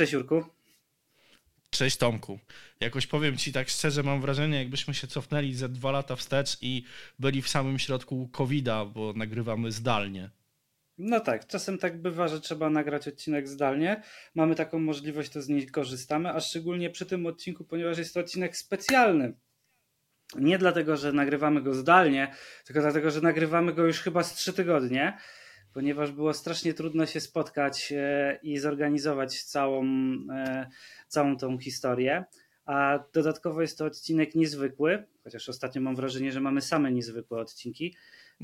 Cześć Jurku. Cześć Tomku. Jakoś powiem ci tak szczerze, mam wrażenie, jakbyśmy się cofnęli ze dwa lata wstecz i byli w samym środku COVID-a, bo nagrywamy zdalnie. No tak, czasem tak bywa, że trzeba nagrać odcinek zdalnie. Mamy taką możliwość, to z niej korzystamy, a szczególnie przy tym odcinku, ponieważ jest to odcinek specjalny. Nie dlatego, że nagrywamy go zdalnie, tylko dlatego, że nagrywamy go już chyba z trzy tygodnie, ponieważ było strasznie trudno się spotkać e, i zorganizować całą, e, całą tą historię. A dodatkowo jest to odcinek niezwykły, chociaż ostatnio mam wrażenie, że mamy same niezwykłe odcinki.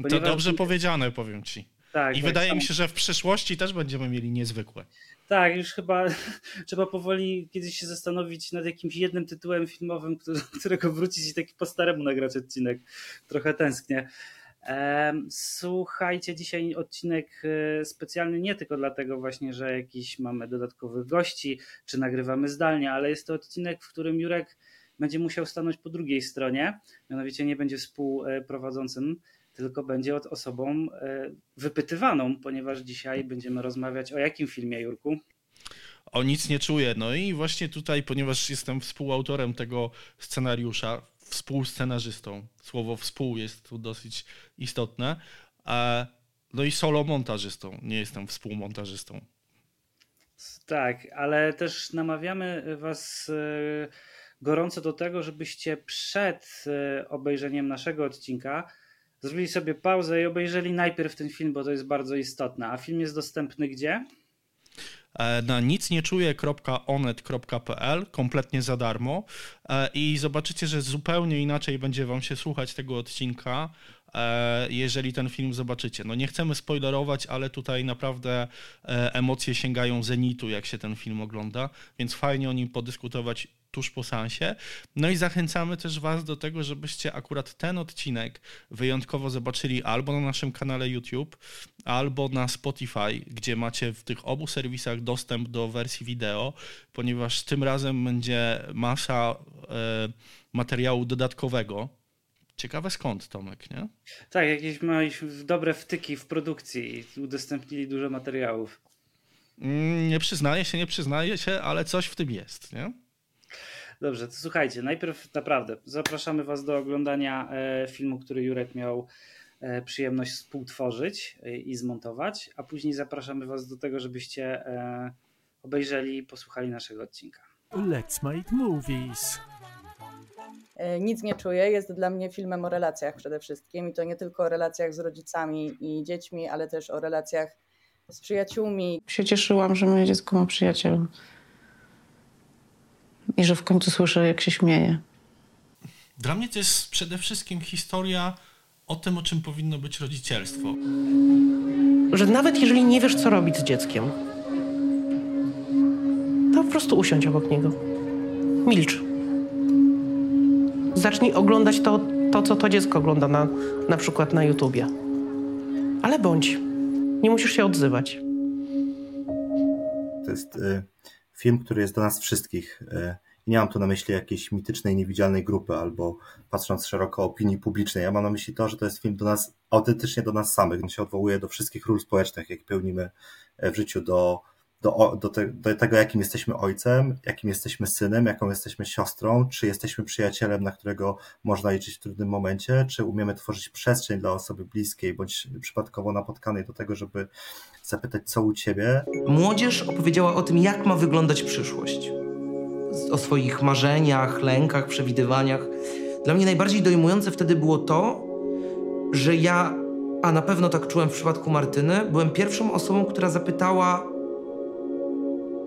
To dobrze powiedziane, powiem ci. Tak, I tak, wydaje mi się, że w przyszłości też będziemy mieli niezwykłe. Tak, już chyba trzeba powoli kiedyś się zastanowić nad jakimś jednym tytułem filmowym, którego wrócić i taki po staremu nagrać odcinek. Trochę tęsknię. Słuchajcie, dzisiaj odcinek e, specjalny nie tylko dlatego właśnie, że jakiś mamy dodatkowych gości, czy nagrywamy zdalnie, ale jest to odcinek, w którym Jurek będzie musiał stanąć po drugiej stronie, mianowicie nie będzie współprowadzącym tylko będzie osobą e, wypytywaną, ponieważ dzisiaj będziemy rozmawiać o jakim filmie, Jurku? O nic nie czuję. No i właśnie tutaj, ponieważ jestem współautorem tego scenariusza, współscenarzystą, słowo współ jest tu dosyć istotne, no i solo montażystą, nie jestem współmontażystą. Tak, ale też namawiamy Was e, gorąco do tego, żebyście przed e, obejrzeniem naszego odcinka zrobili sobie pauzę i obejrzeli najpierw ten film, bo to jest bardzo istotne. A film jest dostępny gdzie? E, na nicnieczuję.onet.pl kompletnie za darmo e, i zobaczycie, że zupełnie inaczej będzie wam się słuchać tego odcinka, e, jeżeli ten film zobaczycie. No nie chcemy spoilerować, ale tutaj naprawdę emocje sięgają zenitu, jak się ten film ogląda, więc fajnie o nim podyskutować tuż po sansie. No i zachęcamy też Was do tego, żebyście akurat ten odcinek wyjątkowo zobaczyli albo na naszym kanale YouTube, albo na Spotify, gdzie macie w tych obu serwisach dostęp do wersji wideo, ponieważ tym razem będzie masa e, materiału dodatkowego. Ciekawe skąd, Tomek, nie? Tak, jakieś małe dobre wtyki w produkcji i udostępnili dużo materiałów. Mm, nie przyznaję się, nie przyznaję się, ale coś w tym jest, nie? Dobrze, to słuchajcie, najpierw naprawdę zapraszamy Was do oglądania e, filmu, który Jurek miał e, przyjemność współtworzyć e, i zmontować, a później zapraszamy Was do tego, żebyście obejrzeli i posłuchali naszego odcinka. Let's make movies. Nic nie czuję jest dla mnie filmem o relacjach przede wszystkim i to nie tylko o relacjach z rodzicami i dziećmi, ale też o relacjach z przyjaciółmi. Się cieszyłam, że moje dziecko ma przyjaciela i że w końcu słyszę, jak się śmieje. Dla mnie to jest przede wszystkim historia o tym, o czym powinno być rodzicielstwo. Że nawet jeżeli nie wiesz, co robić z dzieckiem, to po prostu usiądź obok niego. Milcz. Zacznij oglądać to, to co to dziecko ogląda na, na przykład na YouTubie. Ale bądź. Nie musisz się odzywać. To jest y, film, który jest do nas wszystkich. Y, nie mam tu na myśli jakiejś mitycznej, niewidzialnej grupy albo patrząc szeroko opinii publicznej. Ja mam na myśli to, że to jest film do nas, autentycznie do nas samych. On się odwołuje do wszystkich ról społecznych, jak pełnimy w życiu, do, do, do, te, do tego, jakim jesteśmy ojcem, jakim jesteśmy synem, jaką jesteśmy siostrą, czy jesteśmy przyjacielem, na którego można liczyć w trudnym momencie, czy umiemy tworzyć przestrzeń dla osoby bliskiej bądź przypadkowo napotkanej do tego, żeby zapytać, co u ciebie. Młodzież opowiedziała o tym, jak ma wyglądać przyszłość o swoich marzeniach, lękach, przewidywaniach. Dla mnie najbardziej dojmujące wtedy było to, że ja, a na pewno tak czułem w przypadku Martyny, byłem pierwszą osobą, która zapytała,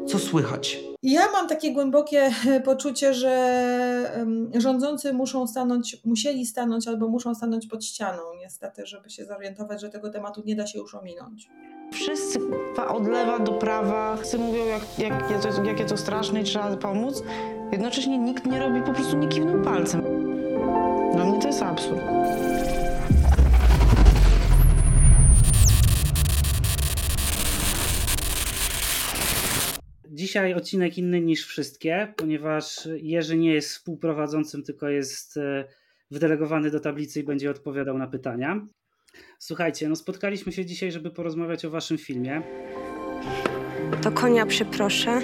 co słychać. Ja mam takie głębokie poczucie, że rządzący muszą stanąć, musieli stanąć albo muszą stanąć pod ścianą, niestety, żeby się zorientować, że tego tematu nie da się już ominąć. Wszyscy od lewa do prawa mówią, jak, jak, to, jakie to straszne i trzeba pomóc. Jednocześnie nikt nie robi, po prostu nie kiwnął palcem. Dla mnie to jest absurd. Dzisiaj odcinek inny niż wszystkie, ponieważ Jerzy nie jest współprowadzącym, tylko jest e, wydelegowany do tablicy i będzie odpowiadał na pytania. Słuchajcie, no spotkaliśmy się dzisiaj, żeby porozmawiać o waszym filmie. To konia przeproszę.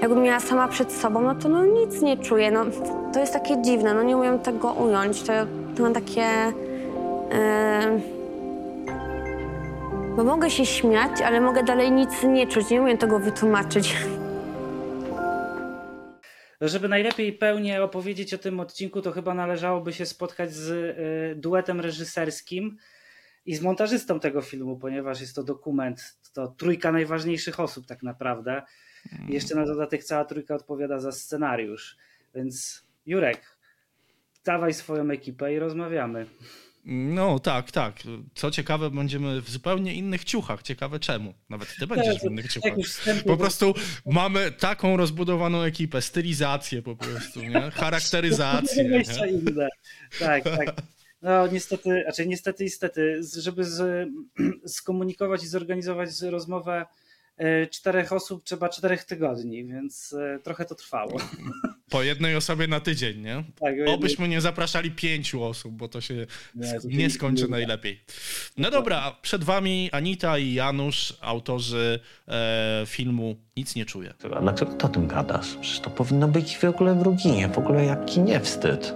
jakbym miała sama przed sobą, no to no nic nie czuję. No, to jest takie dziwne, no nie umiem tego ująć. To, to mam takie... Yy... Bo mogę się śmiać, ale mogę dalej nic nie czuć. Nie umiem tego wytłumaczyć. Żeby najlepiej pełnie opowiedzieć o tym odcinku, to chyba należałoby się spotkać z y, duetem reżyserskim i z montażystą tego filmu, ponieważ jest to dokument, to trójka najważniejszych osób tak naprawdę. I jeszcze na dodatek cała trójka odpowiada za scenariusz. Więc Jurek, dawaj swoją ekipę i rozmawiamy. No tak, tak. Co ciekawe, będziemy w zupełnie innych ciuchach. Ciekawe czemu. Nawet ty będziesz w innych ciuchach. Po prostu mamy taką rozbudowaną ekipę, stylizację po prostu, nie? charakteryzację. Inne. Tak, tak. No niestety, znaczy niestety, niestety, żeby z, skomunikować i zorganizować rozmowę E, czterech osób trzeba czterech tygodni, więc e, trochę to trwało. Po jednej osobie na tydzień, nie? Tak, Obyśmy nie zapraszali pięciu osób, bo to się nie, to nie skończy nie najlepiej. No dobra, przed wami Anita i Janusz, autorzy e, filmu Nic nie czuję. A dlaczego ty o tym gadasz? Przecież to powinno być w ogóle w Ruginie, w ogóle jaki nie wstyd.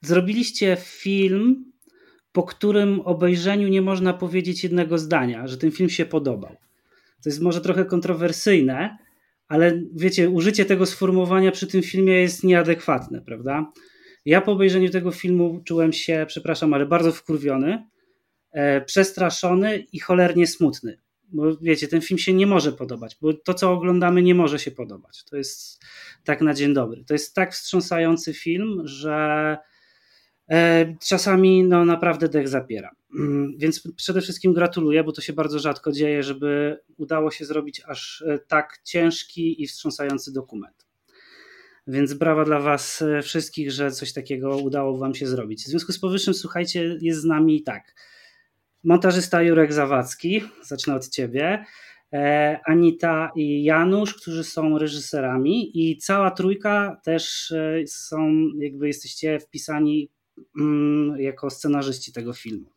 Zrobiliście film, po którym obejrzeniu nie można powiedzieć jednego zdania, że ten film się podobał. To jest może trochę kontrowersyjne, ale wiecie, użycie tego sformułowania przy tym filmie jest nieadekwatne, prawda? Ja po obejrzeniu tego filmu czułem się, przepraszam, ale bardzo wkurwiony, e, przestraszony i cholernie smutny. Bo wiecie, ten film się nie może podobać, bo to, co oglądamy, nie może się podobać. To jest tak na dzień dobry. To jest tak wstrząsający film, że czasami no naprawdę dech zapiera. Mm, więc przede wszystkim gratuluję, bo to się bardzo rzadko dzieje, żeby udało się zrobić aż e, tak ciężki i wstrząsający dokument. Więc brawa dla Was e, wszystkich, że coś takiego udało Wam się zrobić. W związku z powyższym, słuchajcie, jest z nami tak. Montażysta Jurek Zawadzki, zacznę od Ciebie. Anita i Janusz, którzy są reżyserami, i cała trójka też są, jakby jesteście wpisani jako scenarzyści tego filmu.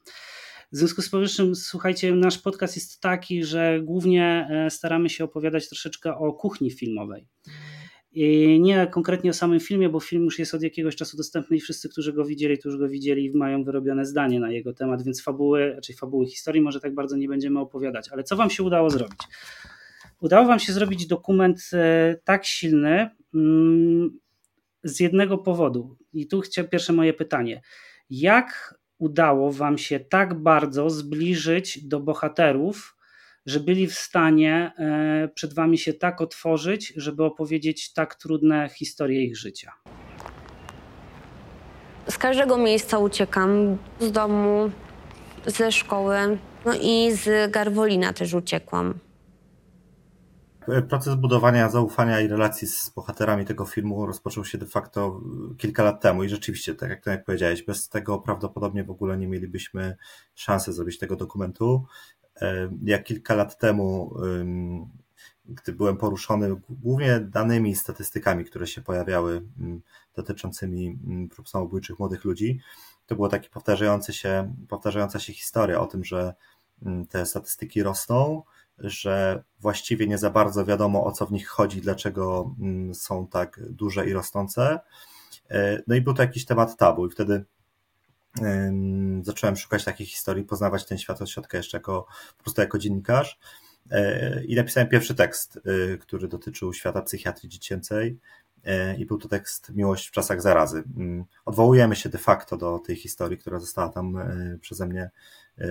W związku z powyższym, słuchajcie, nasz podcast jest taki, że głównie e, staramy się opowiadać troszeczkę o kuchni filmowej. I nie konkretnie o samym filmie, bo film już jest od jakiegoś czasu dostępny i wszyscy, którzy go widzieli, to już go widzieli mają wyrobione zdanie na jego temat, więc fabuły, raczej fabuły historii może tak bardzo nie będziemy opowiadać. Ale co wam się udało zrobić? Udało wam się zrobić dokument e, tak silny, mm, z jednego powodu. I tu chciałem pierwsze moje pytanie. Jak udało Wam się tak bardzo zbliżyć do bohaterów, że byli w stanie e, przed Wami się tak otworzyć, żeby opowiedzieć tak trudne historie ich życia? Z każdego miejsca uciekam, z domu, ze szkoły, no i z Garwolina też uciekłam. Proces budowania zaufania i relacji z bohaterami tego filmu rozpoczął się de facto kilka lat temu i rzeczywiście, tak jak, tak jak powiedziałeś, bez tego prawdopodobnie w ogóle nie mielibyśmy szansy zrobić tego dokumentu. Ja kilka lat temu, gdy byłem poruszony głównie danymi statystykami, które się pojawiały dotyczącymi prób samobójczych młodych ludzi, to powtarzający się, powtarzająca się historia o tym, że te statystyki rosną, że właściwie nie za bardzo wiadomo o co w nich chodzi, dlaczego mm, są tak duże i rosnące. E, no i był to jakiś temat tabu, i wtedy zacząłem szukać takich historii, poznawać ten świat od środka jeszcze jako, po prostu jako dziennikarz. E, I napisałem pierwszy tekst, e, który dotyczył świata psychiatrii dziecięcej. I był to tekst Miłość w czasach zarazy. Mm, odwołujemy się de facto do tej historii, która została tam przeze mnie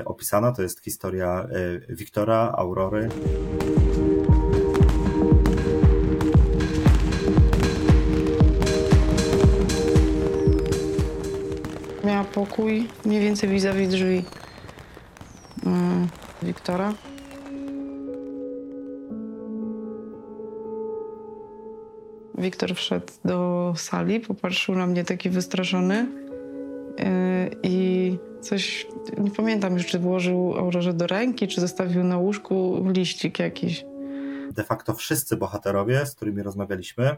opisana. To jest historia e, Wiktora, Aurory. Miała pokój mniej więcej vis-a-vis drzwi mm, Wiktora. Wiktor wszedł do sali, popatrzył na mnie taki wystraszony i Coś, nie pamiętam już, czy włożył Aurorze do ręki, czy zostawił na łóżku liścik jakiś. De facto wszyscy bohaterowie, z którymi rozmawialiśmy,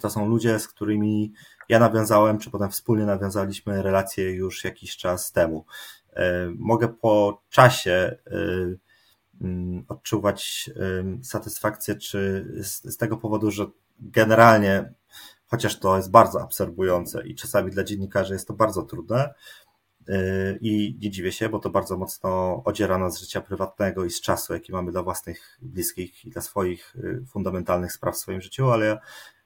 to są ludzie, z którymi ja nawiązałem, czy potem wspólnie nawiązaliśmy relacje już jakiś czas temu. Mogę po czasie mm, odczuwać satysfakcję, czy z, z tego powodu, że generalnie, chociaż to jest bardzo absorbujące i czasami dla dziennikarzy jest to bardzo trudne, Yy, I nie dziwię się, bo to bardzo mocno odziera nas z życia prywatnego i z czasu, jaki mamy dla własnych bliskich i dla swoich yy, fundamentalnych spraw w swoim życiu, ale ja,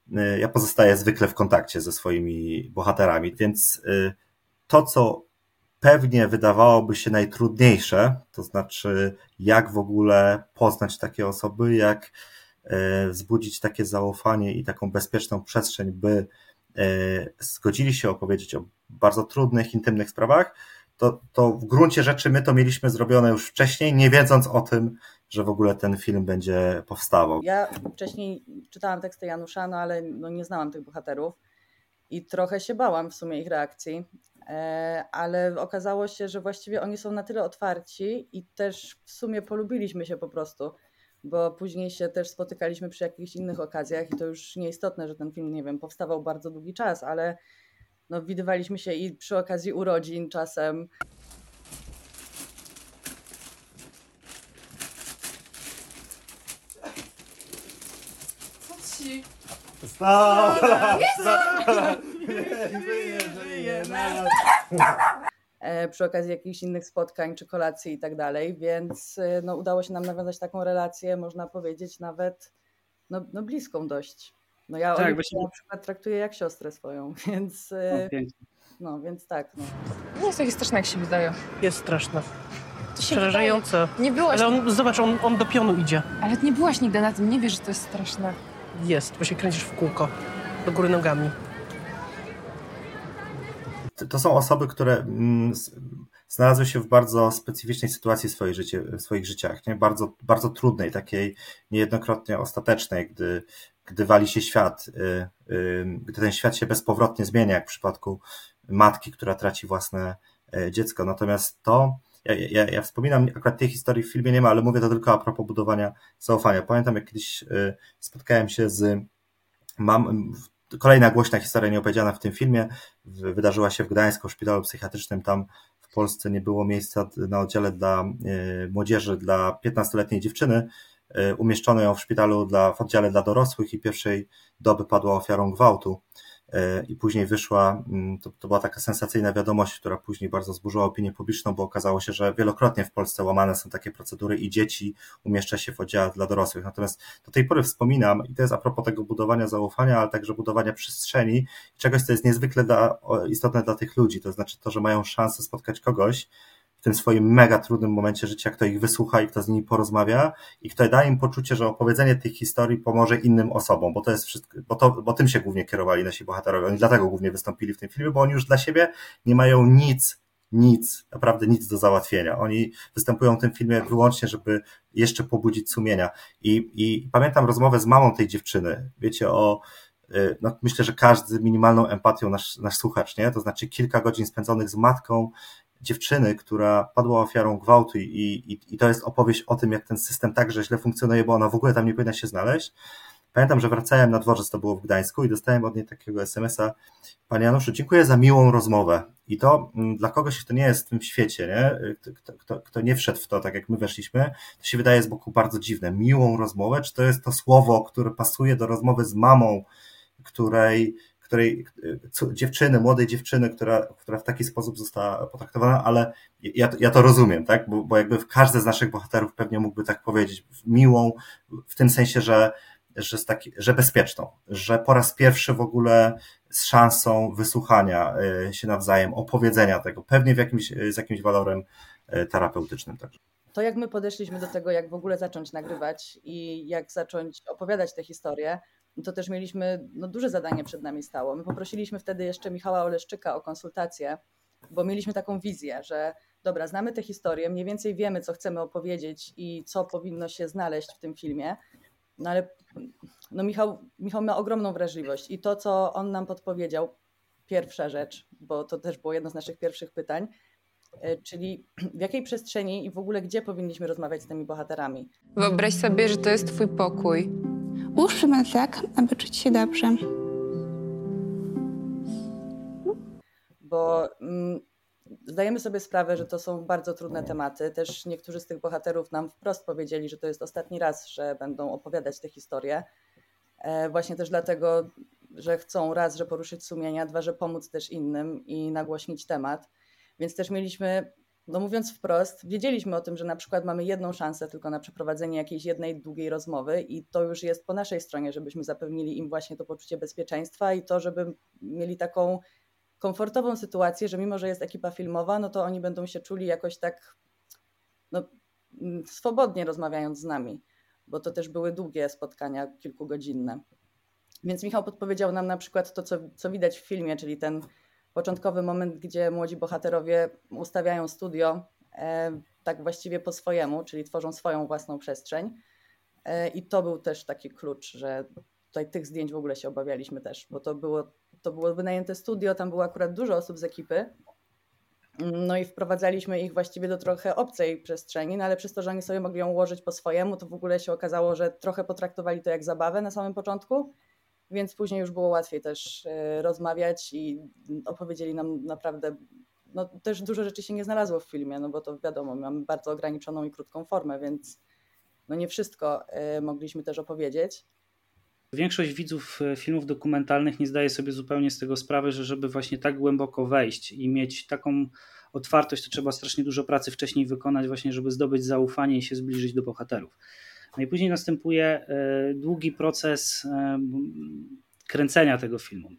yy, ja pozostaję zwykle w kontakcie ze swoimi bohaterami, więc to, co pewnie wydawałoby się najtrudniejsze, to znaczy jak w ogóle poznać takie osoby, jak wzbudzić takie zaufanie i taką bezpieczną przestrzeń, by zgodzili się opowiedzieć o bardzo trudnych, intymnych sprawach, to, to w gruncie rzeczy my to mieliśmy zrobione już wcześniej, nie wiedząc o tym, że w ogóle ten film będzie powstawał. Ja wcześniej czytałam teksty Janusza, no ale no nie znałam tych bohaterów i trochę się bałam w sumie ich reakcji, e, ale okazało się, że właściwie oni są na tyle otwarci i też w sumie polubiliśmy się po prostu, bo później się też spotykaliśmy przy jakichś innych okazjach i to już nieistotne, że ten film, nie wiem, powstawał bardzo długi czas, ale no, widywaliśmy się i przy okazji urodzin czasem. Co ci? E, przy okazji jakichś innych spotkań czy kolacji i tak dalej, więc e, no, udało się nam nawiązać taką relację, można powiedzieć nawet no, no bliską dość. No ja tak, właśnie... na przykład traktuję jak siostrę swoją, więc e, no, więc tak. No. Nie jest takie straszne, jak się wydaje. Jest straszne. Przerażające. Nie byłaś... Ale on, zobacz, on, on do pionu idzie. Ale nie byłaś nigdy na tym, nie wiesz, że to jest straszne. Jest, bo się kręcisz w kółko. Do góry nogami. To są osoby, które mm, znalazły się w bardzo specyficznej sytuacji w, swoje życie, w swoich życiach, nie? Bardzo, bardzo trudnej, takiej niejednokrotnie ostatecznej, gdy gdy wali się świat, y, y, gdy ten świat się bezpowrotnie zmienia, jak w przypadku matki, która traci własne e, dziecko. Natomiast to, ja, ja, ja wspominam, akurat tej historii w filmie nie ma, ale mówię to tylko a propos budowania zaufania. Pamiętam, jak kiedyś y, spotkałem się z mam, kolejna głośna historia nieopowiedziana w tym filmie, wydarzyła się w Gdańsku, w szpitalu psychiatrycznym, tam w Polsce nie było miejsca na oddziale dla młodzieży, dla 15-letniej dziewczyny, E, umieszczono ją w szpitalu dla, w oddziale dla dorosłych i pierwszej doby padła ofiarą gwałtu. E, I później wyszła, mm, to, to była taka sensacyjna wiadomość, która później bardzo zburzyła opinię publiczną, bo okazało się, że wielokrotnie w Polsce łamane są takie procedury i dzieci umieszcza się w oddziale dla dorosłych. Natomiast do tej pory wspominam, i to jest a propos tego budowania zaufania, ale także budowania przestrzeni, czegoś, co jest niezwykle dla, istotne dla tych ludzi, to znaczy to, że mają szansę spotkać kogoś, tym swoim mega trudnym momencie życia, kto ich wysłucha i kto z nimi porozmawia i kto da im poczucie, że opowiedzenie tych historii pomoże innym osobom, bo to jest wszystko, bo, to, bo tym się głównie kierowali nasi bohaterowie. Oni dlatego głównie wystąpili w tym filmie, bo oni już dla siebie nie mają nic, nic, naprawdę nic do załatwienia. Oni występują w tym filmie wyłącznie, żeby jeszcze pobudzić sumienia. I, i pamiętam rozmowę z mamą tej dziewczyny, wiecie, o, y, no, myślę, że każdy minimalną empatią nasz, nasz słuchacz, nie? To znaczy kilka godzin spędzonych z matką, dziewczyny, która padła ofiarą gwałtu i, i, i to jest opowieść o tym, jak ten system także źle funkcjonuje, bo ona w ogóle tam nie powinna się znaleźć. Pamiętam, że wracałem na dworzec, to było w Gdańsku i dostałem od niej takiego SMS-a Panie Januszu, dziękuję za miłą rozmowę. I to mm, dla kogoś, kto nie jest w tym świecie, nie? Kto, kto, kto nie wszedł w to, tak jak my weszliśmy, to się wydaje z boku bardzo dziwne. Miłą rozmowę, czy to jest to słowo, które pasuje do rozmowy z mamą, której której dziewczyny, młodej dziewczyny, która, która w taki sposób została potraktowana, ale ja, ja to rozumiem, tak? Bo, bo jakby każdy z naszych bohaterów pewnie mógłby tak powiedzieć, miłą, w tym sensie, że, że, taki, że bezpieczną, że po raz pierwszy w ogóle z szansą wysłuchania e, się nawzajem, opowiedzenia tego, pewnie w jakimś, z jakimś walorem e, terapeutycznym także. To jak my podeszliśmy do tego, jak w ogóle zacząć nagrywać i jak zacząć opowiadać tę historię, to też mieliśmy, no duże zadanie przed nami stało. My poprosiliśmy wtedy jeszcze Michała Oleszczyka o konsultację, bo mieliśmy taką wizję, że dobra, znamy tę historię, mniej więcej wiemy, co chcemy opowiedzieć i co powinno się znaleźć w tym filmie, no ale no Michał, Michał ma ogromną wrażliwość i to, co on nam podpowiedział, pierwsza rzecz, bo to też było jedno z naszych pierwszych pytań, e, czyli w jakiej przestrzeni i w ogóle gdzie powinniśmy rozmawiać z tymi bohaterami. Wyobraź sobie, że to jest twój pokój Ułóżmy tak, aby czuć się dobrze. Bo mm, zdajemy sobie sprawę, że to są bardzo trudne tematy. Też niektórzy z tych bohaterów nam wprost powiedzieli, że to jest ostatni raz, że będą opowiadać te historie. E, właśnie też dlatego, że chcą raz, że poruszyć sumienia, dwa, że pomóc też innym i nagłośnić temat. Więc też mieliśmy no mówiąc wprost, wiedzieliśmy o tym, że na przykład mamy jedną szansę tylko na przeprowadzenie jakiejś jednej długiej rozmowy i to już jest po naszej stronie, żebyśmy zapewnili im właśnie to poczucie bezpieczeństwa i to, żeby mieli taką komfortową sytuację, że mimo, że jest ekipa filmowa, no to oni będą się czuli jakoś tak no, mm, swobodnie rozmawiając z nami, bo to też były długie spotkania, kilkugodzinne. Więc Michał podpowiedział nam na przykład to, co, co widać w filmie, czyli ten początkowy moment, gdzie młodzi bohaterowie ustawiają studio e, tak właściwie po swojemu, czyli tworzą swoją własną przestrzeń. E, I to był też taki klucz, że tutaj tych zdjęć w ogóle się obawialiśmy też, bo to było, to było wynajęte studio, tam było akurat dużo osób z ekipy. No i wprowadzaliśmy ich właściwie do trochę obcej przestrzeni, no ale przez to, że oni sobie mogli ją ułożyć po swojemu, to w ogóle się okazało, że trochę potraktowali to jak zabawę na samym początku więc później już było łatwiej też e, rozmawiać i opowiedzieli nam naprawdę, no też dużo rzeczy się nie znalazło w filmie, no bo to wiadomo, mamy bardzo ograniczoną i krótką formę, więc no nie wszystko e, mogliśmy też opowiedzieć. Większość widzów e, filmów dokumentalnych nie zdaje sobie zupełnie z tego sprawy, że żeby właśnie tak głęboko wejść i mieć taką otwartość, to trzeba strasznie dużo pracy wcześniej wykonać, właśnie, żeby zdobyć zaufanie i się zbliżyć do bohaterów. No i później następuje e, długi proces e, kręcenia tego filmu.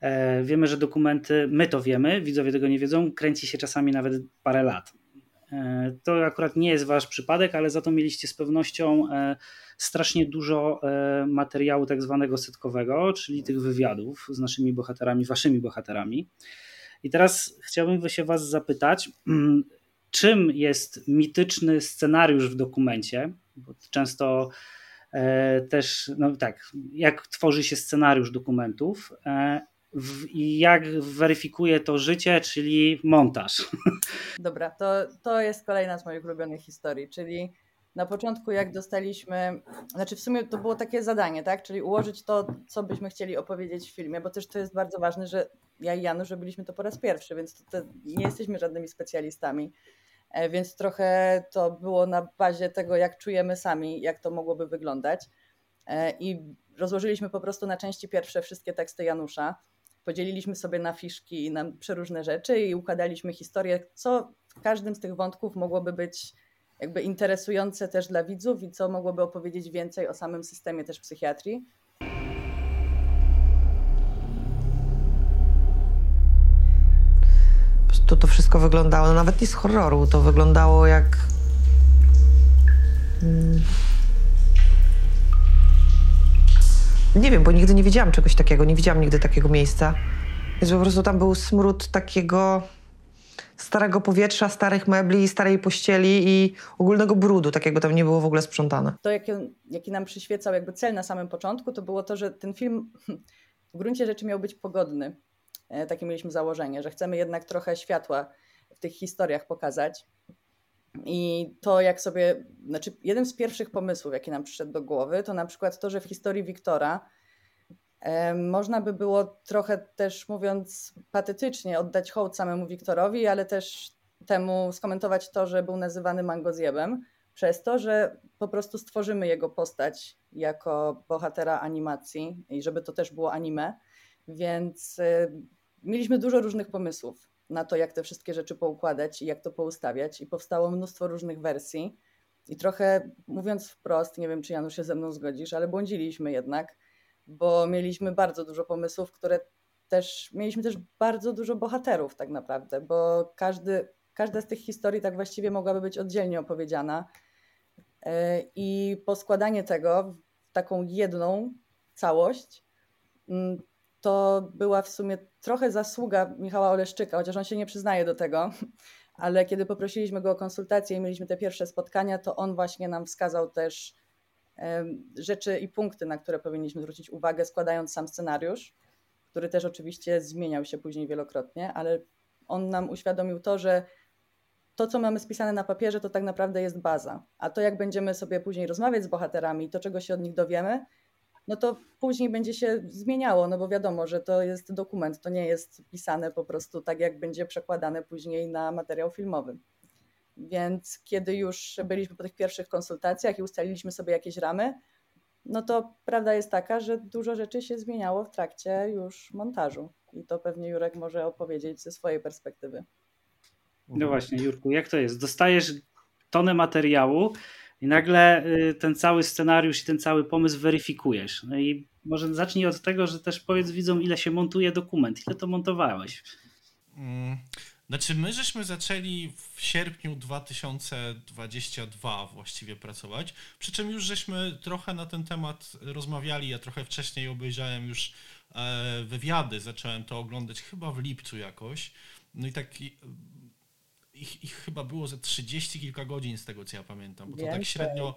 E, wiemy, że dokumenty, my to wiemy, widzowie tego nie wiedzą, kręci się czasami nawet parę lat. To akurat nie jest wasz przypadek, ale za to mieliście z pewnością strasznie dużo materiału tak zwanego setkowego, czyli tych wywiadów z naszymi bohaterami, waszymi bohaterami. I teraz chciałbym się was zapytać, czym jest mityczny scenariusz w dokumencie, bo często e, też, no tak, jak tworzy się scenariusz dokumentów e, i jak weryfikuje to życie, czyli montaż. Dobra, to, to jest kolejna z moich ulubionych historii, czyli na początku jak dostaliśmy, znaczy w sumie to było takie zadanie, tak, czyli ułożyć to, co byśmy chcieli opowiedzieć w filmie, bo też to jest bardzo ważne, że ja i Janusz robiliśmy to po raz pierwszy, więc nie jesteśmy żadnymi specjalistami. E, więc trochę to było na bazie tego, jak czujemy sami, jak to mogłoby wyglądać. E, I rozłożyliśmy po prostu na części pierwsze wszystkie teksty Janusza. Podzieliliśmy sobie na fiszki i na przeróżne rzeczy i układaliśmy historię, co w każdym z tych wątków mogłoby być jakby interesujące też dla widzów i co mogłoby opowiedzieć więcej o samym systemie też psychiatrii. Wszystko wyglądało, no nawet nie z horroru, to wyglądało jak... Hmm. Nie wiem, bo nigdy nie widziałam czegoś takiego, nie widziałam nigdy takiego miejsca. Więc po prostu tam był smród takiego starego powietrza, starych mebli, starej pościeli i ogólnego brudu, tak jakby tam nie było w ogóle sprzątane. To, jaki, jaki nam przyświecał jakby cel na samym początku, to było to, że ten film w gruncie rzeczy miał być pogodny. E, takie mieliśmy założenie, że chcemy jednak trochę światła tych historiach pokazać. I to, jak sobie, znaczy, jeden z pierwszych pomysłów, jaki nam przyszedł do głowy, to na przykład to, że w historii Wiktora e, można by było trochę też, mówiąc patetycznie, oddać hołd samemu Wiktorowi, ale też temu skomentować to, że był nazywany mangozjebem, przez to, że po prostu stworzymy jego postać jako bohatera animacji i żeby to też było anime. Więc e, mieliśmy dużo różnych pomysłów na to, jak te wszystkie rzeczy poukładać i jak to poustawiać, i powstało mnóstwo różnych wersji. I trochę mówiąc wprost, nie wiem, czy Janusz się ze mną zgodzisz, ale błądziliśmy jednak, bo mieliśmy bardzo dużo pomysłów, które też mieliśmy też bardzo dużo bohaterów, tak naprawdę, bo każdy, każda z tych historii tak właściwie mogłaby być oddzielnie opowiedziana. E, I poskładanie tego w taką jedną całość mm, to była w sumie trochę zasługa Michała Oleszczyka, chociaż on się nie przyznaje do tego, ale kiedy poprosiliśmy go o konsultację i mieliśmy te pierwsze spotkania, to on właśnie nam wskazał też rzeczy i punkty, na które powinniśmy zwrócić uwagę, składając sam scenariusz, który też oczywiście zmieniał się później wielokrotnie, ale on nam uświadomił to, że to, co mamy spisane na papierze, to tak naprawdę jest baza. A to, jak będziemy sobie później rozmawiać z bohaterami, to czego się od nich dowiemy, no to później będzie się zmieniało, no bo wiadomo, że to jest dokument, to nie jest pisane po prostu tak, jak będzie przekładane później na materiał filmowy. Więc kiedy już byliśmy po tych pierwszych konsultacjach i ustaliliśmy sobie jakieś ramy, no to prawda jest taka, że dużo rzeczy się zmieniało w trakcie już montażu. I to pewnie Jurek może opowiedzieć ze swojej perspektywy. No właśnie, Jurku, jak to jest? Dostajesz tonę materiału i nagle y, ten cały scenariusz i ten cały pomysł weryfikujesz. No i może zacznij od tego, że też powiedz widzom, ile się montuje dokument, ile to montowałeś. Mm. Znaczy, my żeśmy zaczęli w sierpniu 2022 właściwie pracować, przy czym już żeśmy trochę na ten temat rozmawiali, ja trochę wcześniej obejrzałem już e, wywiady, zacząłem to oglądać chyba w lipcu jakoś, no i tak ich, ich chyba było ze 30 kilka godzin z tego, co ja pamiętam, bo to tak średnio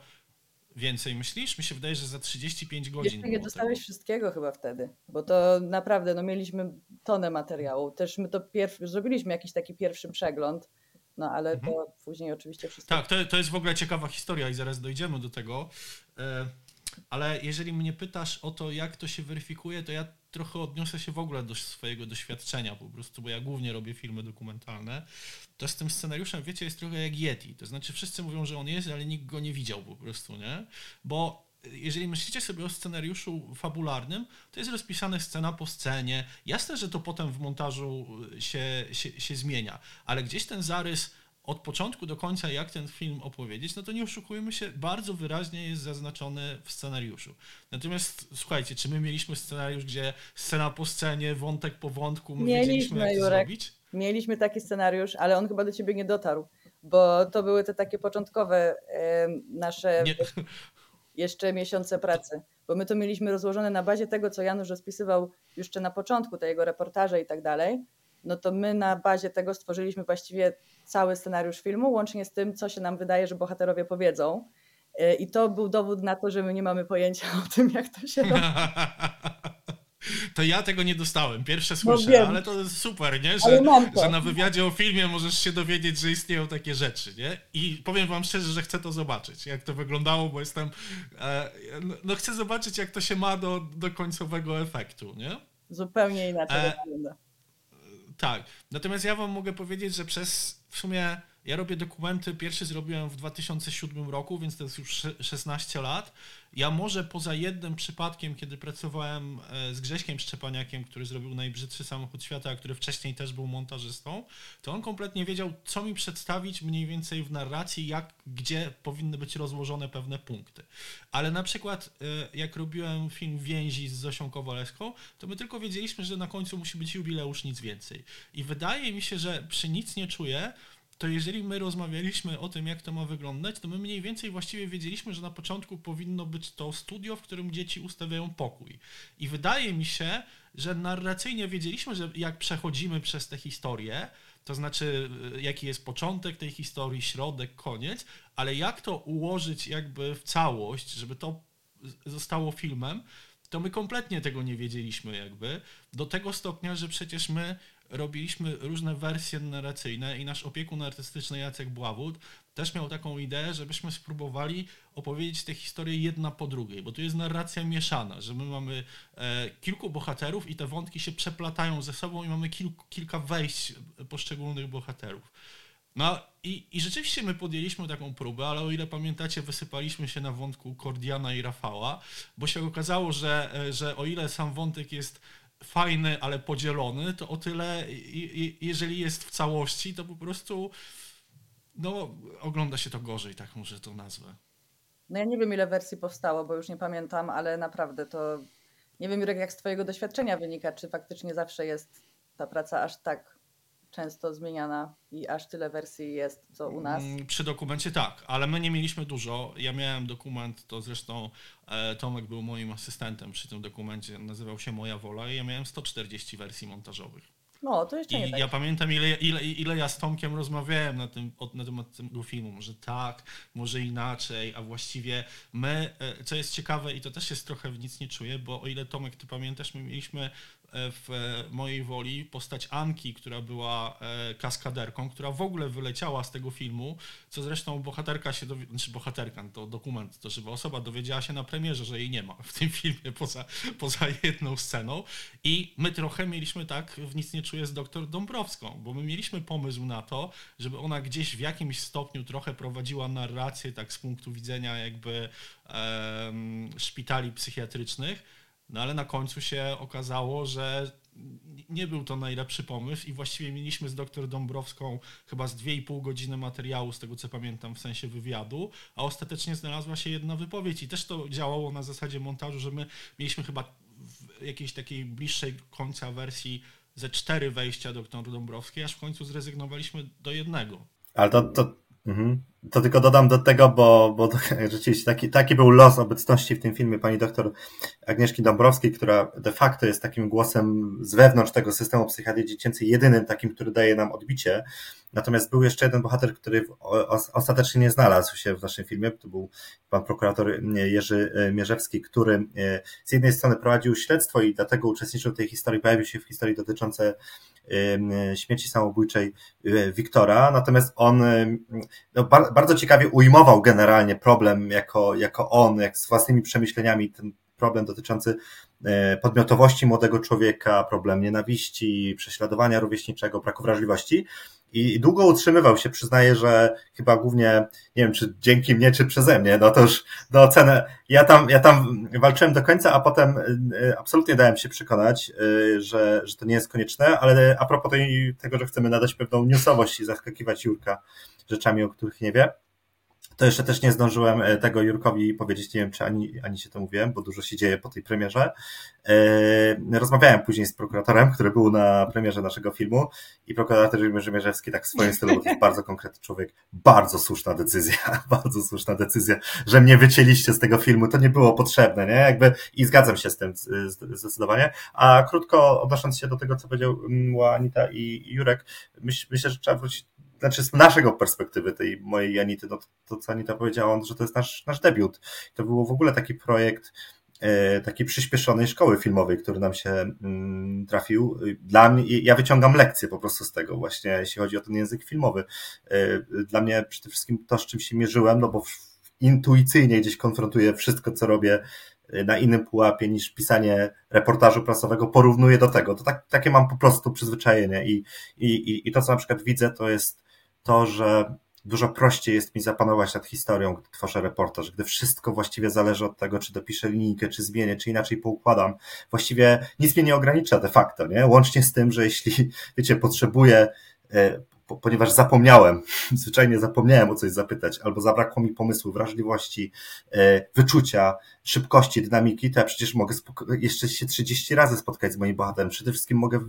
więcej myślisz? Mi się wydaje, że za 35 godzin. Jeszcze nie dostałeś tego. wszystkiego chyba wtedy, bo to naprawdę, no mieliśmy tonę materiału. Też my to pierwszy, zrobiliśmy jakiś taki pierwszy przegląd, no ale mhm. to później oczywiście wszystko. Tak, to, to jest w ogóle ciekawa historia i zaraz dojdziemy do tego. E, ale jeżeli mnie pytasz o to, jak to się weryfikuje, to ja trochę odniosę się w ogóle do swojego doświadczenia po prostu, bo ja głównie robię filmy dokumentalne. To z tym scenariuszem, wiecie, jest trochę jak Yeti. To znaczy wszyscy mówią, że on jest, ale nikt go nie widział po prostu, nie? Bo jeżeli myślicie sobie o scenariuszu fabularnym, to jest rozpisane scena po scenie. Jasne, że to potem w montażu się, się, się zmienia, ale gdzieś ten zarys od początku do końca, jak ten film opowiedzieć, no to nie oszukujmy się, bardzo wyraźnie jest zaznaczony w scenariuszu. Natomiast słuchajcie, czy my mieliśmy scenariusz, gdzie scena po scenie, wątek po wątku, my mieliśmy, wiedzieliśmy, jak Jurek. to zrobić? Mieliśmy taki scenariusz, ale on chyba do ciebie nie dotarł, bo to były te takie początkowe nasze nie. jeszcze miesiące pracy. Bo my to mieliśmy rozłożone na bazie tego, co Janusz rozpisywał jeszcze na początku, te jego reportaże i tak dalej no to my na bazie tego stworzyliśmy właściwie cały scenariusz filmu, łącznie z tym, co się nam wydaje, że bohaterowie powiedzą. E, I to był dowód na to, że my nie mamy pojęcia o tym, jak to się robi. To ja tego nie dostałem. Pierwsze no słyszę, no ale to jest super, nie? Że, że na wywiadzie o filmie możesz się dowiedzieć, że istnieją takie rzeczy, nie? I powiem wam szczerze, że chcę to zobaczyć, jak to wyglądało, bo jestem. E, no, no, chcę zobaczyć, jak to się ma do, do końcowego efektu, nie? Zupełnie inaczej e, wygląda. Tak. Natomiast ja wam mogę powiedzieć, że przez w sumie ja robię dokumenty, pierwszy zrobiłem w 2007 roku, więc to jest już 16 lat. Ja może poza jednym przypadkiem, kiedy pracowałem e, z Grześkiem Szczepaniakiem, który zrobił najbrzydszy samochód świata, a który wcześniej też był montażystą, to on kompletnie wiedział, co mi przedstawić mniej więcej w narracji, jak, gdzie powinny być rozłożone pewne punkty. Ale na przykład e, jak robiłem film Więzi z Zosią Kowalewską, to my tylko wiedzieliśmy, że na końcu musi być jubileusz, nic więcej. I wydaje mi się, że przy nic nie czuję, to jeżeli my rozmawialiśmy o tym, jak to ma wyglądać, to my mniej więcej właściwie wiedzieliśmy, że na początku powinno być to studio, w którym dzieci ustawiają pokój. I wydaje mi się, że narracyjnie wiedzieliśmy, że jak przechodzimy przez tę historię, to znaczy y, jaki jest początek tej historii, środek, koniec, ale jak to ułożyć jakby w całość, żeby to zostało filmem, to my kompletnie tego nie wiedzieliśmy jakby, do tego stopnia, że przecież my robiliśmy różne wersje narracyjne i nasz opiekun artystyczny Jacek Bławut też miał taką ideę, żebyśmy spróbowali opowiedzieć tę historię jedna po drugiej, bo tu jest narracja mieszana, że my mamy e, kilku bohaterów i te wątki się przeplatają ze sobą i mamy kilku, kilka wejść poszczególnych bohaterów. No i, i rzeczywiście my podjęliśmy taką próbę, ale o ile pamiętacie, wysypaliśmy się na wątku Kordiana i Rafała, bo się okazało, że, e, że o ile sam wątek jest fajny, ale podzielony, to o tyle, jeżeli jest w całości, to po prostu no, ogląda się to gorzej, tak może to nazwę. No ja nie wiem, ile wersji powstało, bo już nie pamiętam, ale naprawdę to nie wiem, Jurek, jak z Twojego doświadczenia wynika, czy faktycznie zawsze jest ta praca aż tak często zmieniana i aż tyle wersji jest, co u nas? Mm, przy dokumencie tak, ale my nie mieliśmy dużo. Ja miałem dokument, to zresztą e, Tomek był moim asystentem przy tym dokumencie, nazywał się Moja Wola i ja miałem 140 wersji montażowych. No, to jeszcze nie I tak. ja pamiętam, ile, ile, ile ja z Tomkiem rozmawiałem na, tym, na temat tego filmu. Może tak, może inaczej, a właściwie my, e, co jest ciekawe i to też jest trochę w nic nie czuję, bo o ile Tomek, ty pamiętasz, my mieliśmy w mojej woli postać Anki, która była kaskaderką, która w ogóle wyleciała z tego filmu, co zresztą bohaterka się, dowi- znaczy bohaterka, to dokument, to żeby osoba dowiedziała się na premierze, że jej nie ma w tym filmie poza, poza jedną sceną. I my trochę mieliśmy tak w Nic nie czuję z doktor Dąbrowską, bo my mieliśmy pomysł na to, żeby ona gdzieś w jakimś stopniu trochę prowadziła narrację tak z punktu widzenia jakby um, szpitali psychiatrycznych, no ale na końcu się okazało, że nie był to najlepszy pomysł i właściwie mieliśmy z doktor Dąbrowską chyba z 2,5 godziny materiału, z tego co pamiętam, w sensie wywiadu, a ostatecznie znalazła się jedna wypowiedź i też to działało na zasadzie montażu, że my mieliśmy chyba w jakiejś takiej bliższej końca wersji ze cztery wejścia doktor Dąbrowskiej, aż w końcu zrezygnowaliśmy do jednego. Ale to, to, mhm. To tylko dodam do tego, bo, bo rzeczywiście taki, taki był los obecności w tym filmie pani doktor Agnieszki Dąbrowskiej, która de facto jest takim głosem z wewnątrz tego systemu psychiatrii dziecięcej, jedynym takim, który daje nam odbicie. Natomiast był jeszcze jeden bohater, który ostatecznie nie znalazł się w naszym filmie. To był pan prokurator Jerzy e, Mierzewski, który e, z jednej strony prowadził śledztwo i dlatego uczestniczył w tej historii, pojawił się w historii dotyczącej śmierci samobójczej e, Wiktora, natomiast on no, bardzo ciekawie ujmował generalnie problem jako, jako on, jak z własnymi przemyśleniami ten problem dotyczący e, podmiotowości młodego człowieka, problem nienawiści, prześladowania rówieśniczego, braku wrażliwości. I długo utrzymywał się, przyznaję, że chyba głównie, nie wiem, czy dzięki mnie, czy przeze mnie, no to już do oceny. Ja tam, ja tam walczyłem do końca, a potem e, absolutnie dałem się przekonać, e, że, że to nie jest konieczne, ale a propos tego, że chcemy nadać pewną newsowość i zaskakiwać Jurka rzeczami, o których nie wie, to jeszcze też nie zdążyłem e, tego Jurkowi powiedzieć, nie wiem czy ani, ani się to mówiłem, bo dużo się dzieje po tej premierze. E, rozmawiałem później z prokuratorem, który był na premierze naszego filmu i prokurator Mierzewski tak w swoim stylu, bo to jest bardzo konkretny człowiek, bardzo słuszna decyzja, bardzo słuszna decyzja, że mnie wycięliście z tego filmu, to nie było potrzebne, nie? Jakby i zgadzam się z tym zdecydowanie. A krótko odnosząc się do tego, co powiedział Anita i Jurek, myśl, myślę, że trzeba wrócić znaczy z naszego perspektywy, tej mojej Janity, no to, to co Anita powiedziała, że to jest nasz, nasz debiut. To był w ogóle taki projekt e, takiej przyspieszonej szkoły filmowej, który nam się mm, trafił. Dla mnie, ja wyciągam lekcje po prostu z tego właśnie, jeśli chodzi o ten język filmowy. E, dla mnie przede wszystkim to, z czym się mierzyłem, no bo intuicyjnie gdzieś konfrontuję wszystko, co robię e, na innym pułapie niż pisanie reportażu prasowego, porównuję do tego. To tak, takie mam po prostu przyzwyczajenie i, i, i to, co na przykład widzę, to jest to, że dużo prościej jest mi zapanować nad historią, gdy tworzę reportaż, gdy wszystko właściwie zależy od tego, czy dopiszę linijkę, czy zmienię, czy inaczej poukładam. Właściwie nic mnie nie ogranicza de facto, nie? Łącznie z tym, że jeśli, wiecie, potrzebuję e, ponieważ zapomniałem, zwyczajnie zapomniałem o coś zapytać, albo zabrakło mi pomysłu, wrażliwości, e, wyczucia, szybkości, dynamiki, to ja przecież mogę jeszcze się 30 razy spotkać z moim bohaterem. Przede wszystkim mogę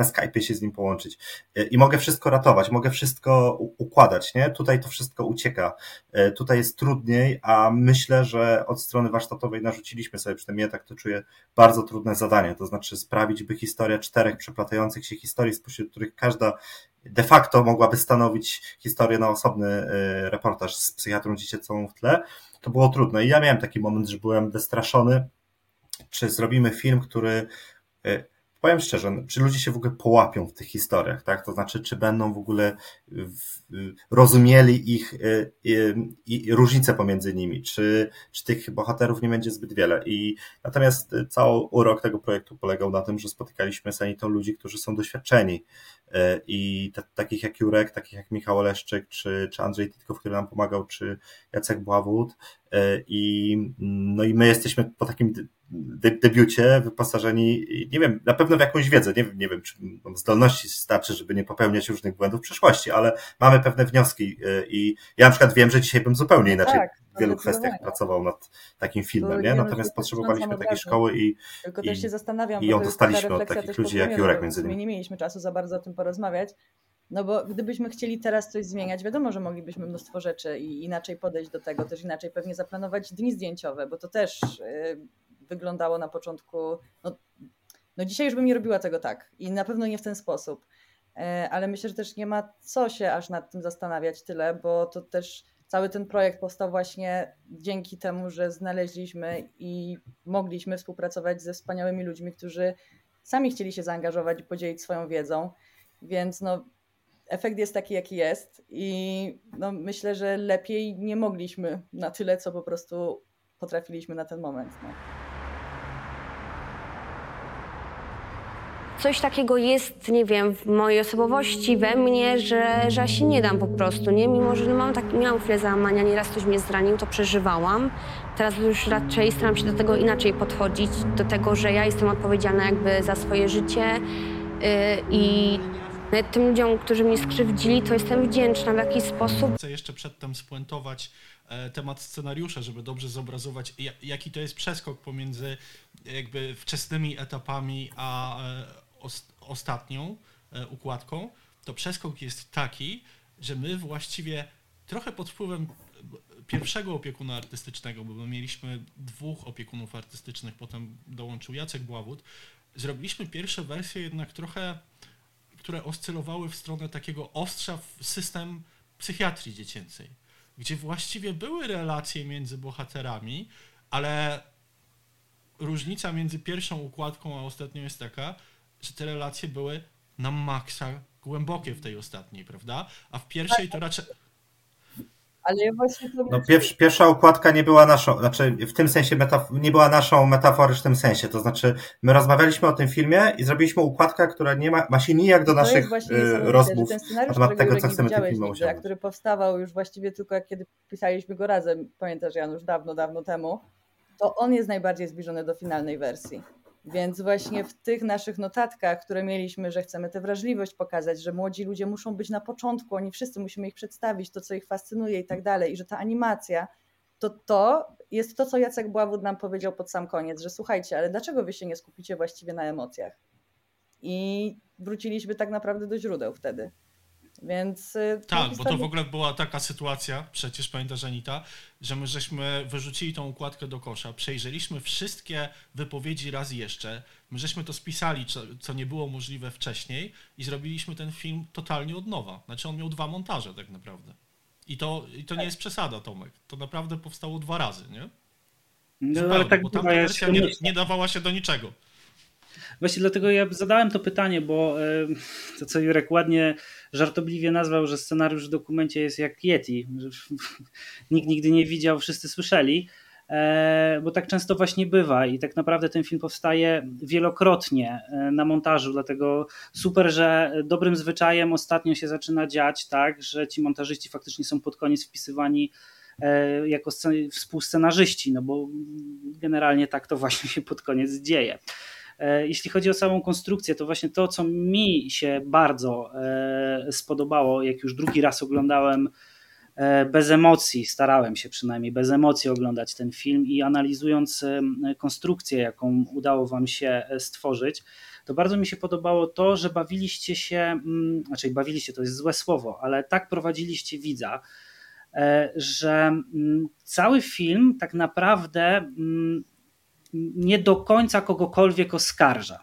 na Skype'ie się z nim połączyć e, i mogę wszystko ratować, mogę wszystko układać, nie? Tutaj to wszystko ucieka. E, tutaj jest trudniej, a myślę, że od strony warsztatowej narzuciliśmy sobie, przynajmniej ja tak to czuję, bardzo trudne zadanie, to znaczy sprawić, by historia czterech przeplatających się historii, spośród których każda de facto mogłaby stanowić historię na osobny e, reportaż z psychiatrą dziecięcą w tle, to było trudne. I ja miałem taki moment, że byłem wystraszony, czy zrobimy film, który powiem szczerze, no, czy ludzie się w ogóle połapią w tych historiach, tak? To znaczy, czy będą w ogóle rozumieli ich i, i różnice pomiędzy nimi, czy, czy tych bohaterów nie będzie zbyt wiele. I natomiast cały urok tego projektu polegał na tym, że spotykaliśmy z Anitą ludzi, którzy są doświadczeni i t- takich jak Jurek, takich jak Michał Oleszczyk, czy, czy Andrzej Titkow, który nam pomagał, czy Jacek Bławut i no i my jesteśmy po takim debiucie wyposażeni, nie wiem, na pewno w jakąś wiedzę, nie wiem, nie wiem, czy zdolności starczy, żeby nie popełniać różnych błędów w przyszłości, ale mamy pewne wnioski y, i ja na przykład wiem, że dzisiaj bym zupełnie inaczej tak, w wielu kwestiach pracował nad takim filmem, nie? Natomiast potrzebowaliśmy takiej szkoły i, Tylko i, też się zastanawiam, i ją dostaliśmy od takich ludzi jak Jurek między innymi. Nie mieliśmy czasu za bardzo o tym porozmawiać, no bo gdybyśmy chcieli teraz coś zmieniać, wiadomo, że moglibyśmy mnóstwo rzeczy i inaczej podejść do tego, też inaczej pewnie zaplanować dni zdjęciowe, bo to też y, wyglądało na początku. No, no dzisiaj już bym nie robiła tego tak i na pewno nie w ten sposób. E, ale myślę, że też nie ma co się aż nad tym zastanawiać tyle, bo to też cały ten projekt powstał właśnie dzięki temu, że znaleźliśmy i mogliśmy współpracować ze wspaniałymi ludźmi, którzy sami chcieli się zaangażować i podzielić swoją wiedzą, więc no, efekt jest taki, jaki jest i no, myślę, że lepiej nie mogliśmy na tyle, co po prostu potrafiliśmy na ten moment. No. Coś takiego jest, nie wiem, w mojej osobowości, we mnie, że, że ja się nie dam po prostu, nie? Mimo, że no mam tak, miałam chwilę załamania, nieraz ktoś mnie zranił, to przeżywałam. Teraz już raczej staram się do tego inaczej podchodzić, do tego, że ja jestem odpowiedzialna jakby za swoje życie yy, i nawet tym ludziom, którzy mnie skrzywdzili, to jestem wdzięczna w jakiś sposób. Chcę jeszcze przedtem spuentować e, temat scenariusza, żeby dobrze zobrazować, ja- jaki to jest przeskok pomiędzy jakby wczesnymi etapami a e, ostatnią e, układką. To przeskok jest taki, że my właściwie trochę pod wpływem pierwszego opiekuna artystycznego, bo my mieliśmy dwóch opiekunów artystycznych, potem dołączył Jacek Bławut, zrobiliśmy pierwsze wersje jednak trochę, które oscylowały w stronę takiego ostrza w system psychiatrii dziecięcej, gdzie właściwie były relacje między bohaterami, ale różnica między pierwszą układką a ostatnią jest taka, że te relacje były na maksa głębokie w tej ostatniej, prawda? A w pierwszej to raczej... Ale ja właśnie to No, pierwsza, pierwsza układka nie była naszą, znaczy w tym sensie metaf- nie była naszą metaforycznym sensie, to znaczy my rozmawialiśmy o tym filmie i zrobiliśmy układkę, która nie ma, ma się nijak do To jest naszych właśnie niesamowite, rozmów że ten scenariusz, na temat tego, co nie chcemy tym widziałeś filmem nigdy, a osiągnąć. który powstawał już właściwie tylko jak kiedy pisaliśmy go razem, pamiętasz Janusz, dawno, dawno temu, to on jest najbardziej zbliżony do finalnej wersji. Więc właśnie w tych naszych notatkach, które mieliśmy, że chcemy tę wrażliwość pokazać, że młodzi ludzie muszą być na początku, oni wszyscy musimy ich przedstawić, to co ich fascynuje i tak dalej, i że ta animacja, to to jest to, co Jacek Bławut nam powiedział pod sam koniec, że słuchajcie, ale dlaczego wy się nie skupicie właściwie na emocjach? I wróciliśmy tak naprawdę do źródeł wtedy. Więc y, Tak, bo to w ogóle była taka sytuacja, przecież pamiętasz Anita, że my żeśmy wyrzucili tą układkę do kosza, przejrzeliśmy wszystkie wypowiedzi raz jeszcze, my żeśmy to spisali, co, co nie było możliwe wcześniej i zrobiliśmy ten film totalnie od nowa. Znaczy on miał dwa montaże tak naprawdę. I to, i to nie jest przesada, Tomek. To naprawdę powstało dwa razy, nie? No, Zupełnie, ale tak bo tamta wersja nie, nie dawała się do niczego. Właśnie dlatego ja zadałem to pytanie, bo e, to co Jurek ładnie, żartobliwie nazwał, że scenariusz w dokumencie jest jak Yeti. Nikt nigdy nie widział, wszyscy słyszeli, e, bo tak często właśnie bywa i tak naprawdę ten film powstaje wielokrotnie e, na montażu, dlatego super, że dobrym zwyczajem ostatnio się zaczyna dziać tak, że ci montażyści faktycznie są pod koniec wpisywani jako scen- współscenarzyści, no bo generalnie tak to właśnie się pod koniec dzieje. E, Jeśli chodzi o samą konstrukcję, to właśnie to, co mi się bardzo e, spodobało, jak już drugi raz oglądałem e, bez emocji, starałem się przynajmniej bez emocji oglądać ten film i analizując konstrukcję, jaką udało Wam się stworzyć, to bardzo mi się podobało to, że bawiliście się, mm, znaczy bawiliście to jest złe słowo, ale tak prowadziliście widza, że mm, cały film tak naprawdę mm, nie do końca kogokolwiek oskarża.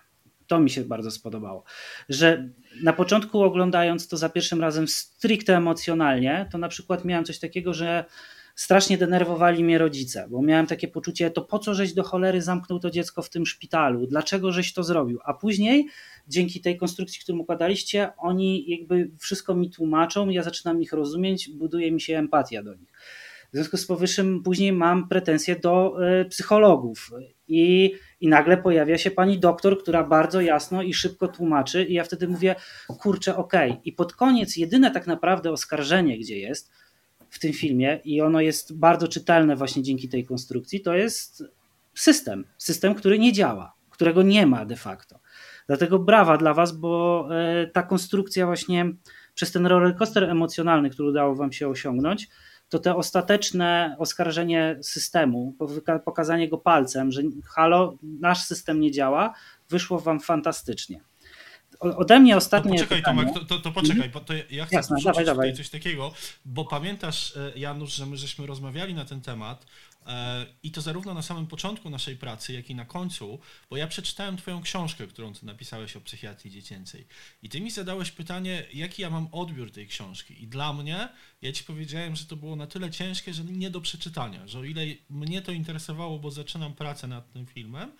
To mi się bardzo spodobało. Że na początku oglądając to za pierwszym razem stricte emocjonalnie, to na przykład miałem coś takiego, że strasznie denerwowali mnie rodzice, bo miałem takie poczucie, to po co żeś do cholery zamknął to dziecko w tym szpitalu, dlaczego żeś to zrobił? A później dzięki tej konstrukcji, którą układaliście, oni jakby wszystko mi tłumaczą, ja zaczynam ich rozumieć, buduje mi się empatia do nich. W związku z powyższym później mam pretensje do y, psychologów i, i nagle pojawia się pani doktor, która bardzo jasno i szybko tłumaczy i ja wtedy mówię, kurczę, okej. I pod koniec jedyne tak naprawdę oskarżenie, gdzie jest w tym filmie i ono jest bardzo czytelne właśnie dzięki tej konstrukcji, to jest system. System, który nie działa, którego nie ma de facto. Dlatego brawa dla was, bo e, ta konstrukcja właśnie przez ten rollercoaster emocjonalny, który udało wam się osiągnąć, to te ostateczne oskarżenie systemu, pokazanie go palcem, że halo, nasz system nie działa, wyszło wam fantastycznie. Ode mnie To ostatnie poczekaj pytanie. Tomek, to, to, to poczekaj, bo to ja chcę Jasne, dawaj, dawaj. coś takiego, bo pamiętasz e, Janusz, że my żeśmy rozmawiali na ten temat i to zarówno na samym początku naszej pracy, jak i na końcu, bo ja przeczytałem twoją książkę, którą ty napisałeś o psychiatrii dziecięcej. I ty mi zadałeś pytanie, jaki ja mam odbiór tej książki. I dla mnie, ja ci powiedziałem, że to było na tyle ciężkie, że nie do przeczytania, że o ile mnie to interesowało, bo zaczynam pracę nad tym filmem,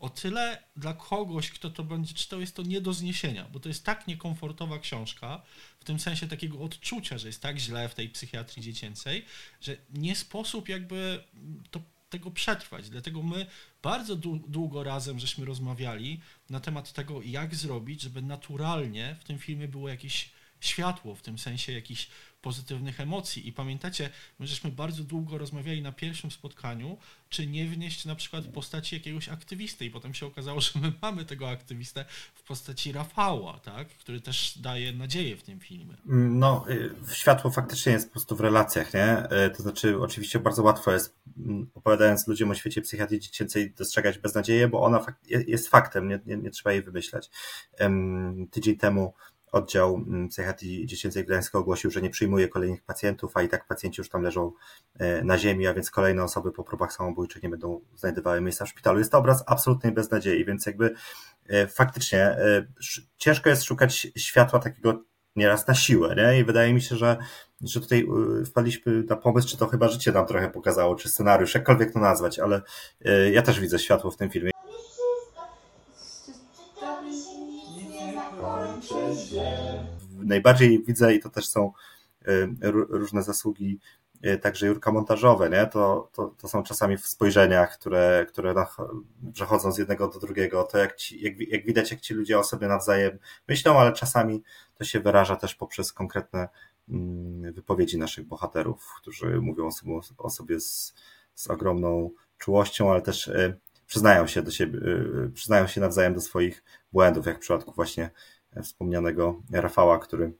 o tyle dla kogoś, kto to będzie czytał, jest to nie do zniesienia, bo to jest tak niekomfortowa książka, w tym sensie takiego odczucia, że jest tak źle w tej psychiatrii dziecięcej, że nie sposób jakby to, tego przetrwać. Dlatego my bardzo długo razem żeśmy rozmawiali na temat tego, jak zrobić, żeby naturalnie w tym filmie było jakieś światło, w tym sensie jakiś pozytywnych emocji. I pamiętacie, my żeśmy bardzo długo rozmawiali na pierwszym spotkaniu, czy nie wnieść na przykład postaci jakiegoś aktywisty. I potem się okazało, że my mamy tego aktywistę w postaci Rafała, tak? który też daje nadzieję w tym filmie. No, y, światło faktycznie jest po prostu w relacjach, nie? Y, to znaczy, oczywiście bardzo łatwo jest, mm, opowiadając ludziom o świecie psychiatrii dziecięcej, dostrzegać beznadzieję, bo ona jest faktem, nie, nie, nie trzeba jej wymyślać. Tydzień temu Oddział mm, Psychiatrii Dziecięcej Gdańska ogłosił, że nie przyjmuje kolejnych pacjentów, a i tak pacjenci już tam leżą e, na ziemi, a więc kolejne osoby po próbach samobójczych nie będą znajdowały miejsca w szpitalu. Jest to obraz absolutnej beznadziei, więc jakby e, faktycznie e, ciężko jest szukać światła takiego nieraz na siłę, nie? I wydaje mi się, że, że tutaj wpadliśmy na pomysł, czy to chyba życie nam trochę pokazało, czy scenariusz, jakkolwiek to nazwać, ale ja też widzę światło w tym filmie. Najbardziej widzę, i to też są y, różne zasługi y, także Jurka montażowe, nie? To, to, to są czasami w spojrzeniach, które, które przechodzą z jednego do drugiego, to jak, ci, jak, jak widać, jak ci ludzie o sobie nawzajem myślą, ale czasami to się wyraża też poprzez konkretne mm, wypowiedzi naszych bohaterów, którzy mówią o sobie z, z ogromną czułością, ale też y, przyznają się do siebie, przyznają się nawzajem do swoich błędów, jak w przypadku właśnie wspomnianego Rafała, który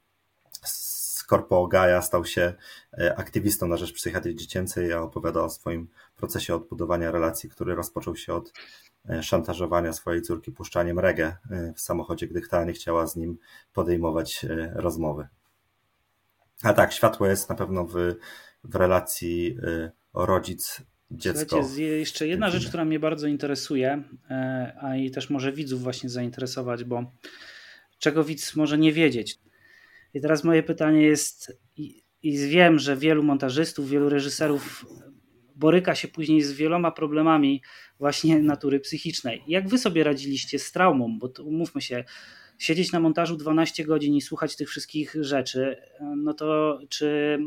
z Corpo Gaia stał się e, aktywistą na rzecz psychiatrii dziecięcej, a opowiada o swoim procesie odbudowania relacji, który rozpoczął się od e, szantażowania swojej córki puszczaniem reggae e, w samochodzie, gdy ta nie chciała z nim podejmować rozmowy. A tak, światło jest na pewno w, w relacji rodzic dziecko. Słuchajcie, jeszcze jedna rzecz, która mnie bardzo interesuje, a i też może widzów właśnie zainteresować, bo czego widz może nie wiedzieć. I teraz moje pytanie jest, i, i wiem, że wielu montażystów, wielu reżyserów boryka się później z wieloma problemami właśnie natury psychicznej. Jak wy sobie radziliście z traumą? Bo to, umówmy się, siedzieć na montażu 12 godzin i słuchać tych wszystkich rzeczy, no to czy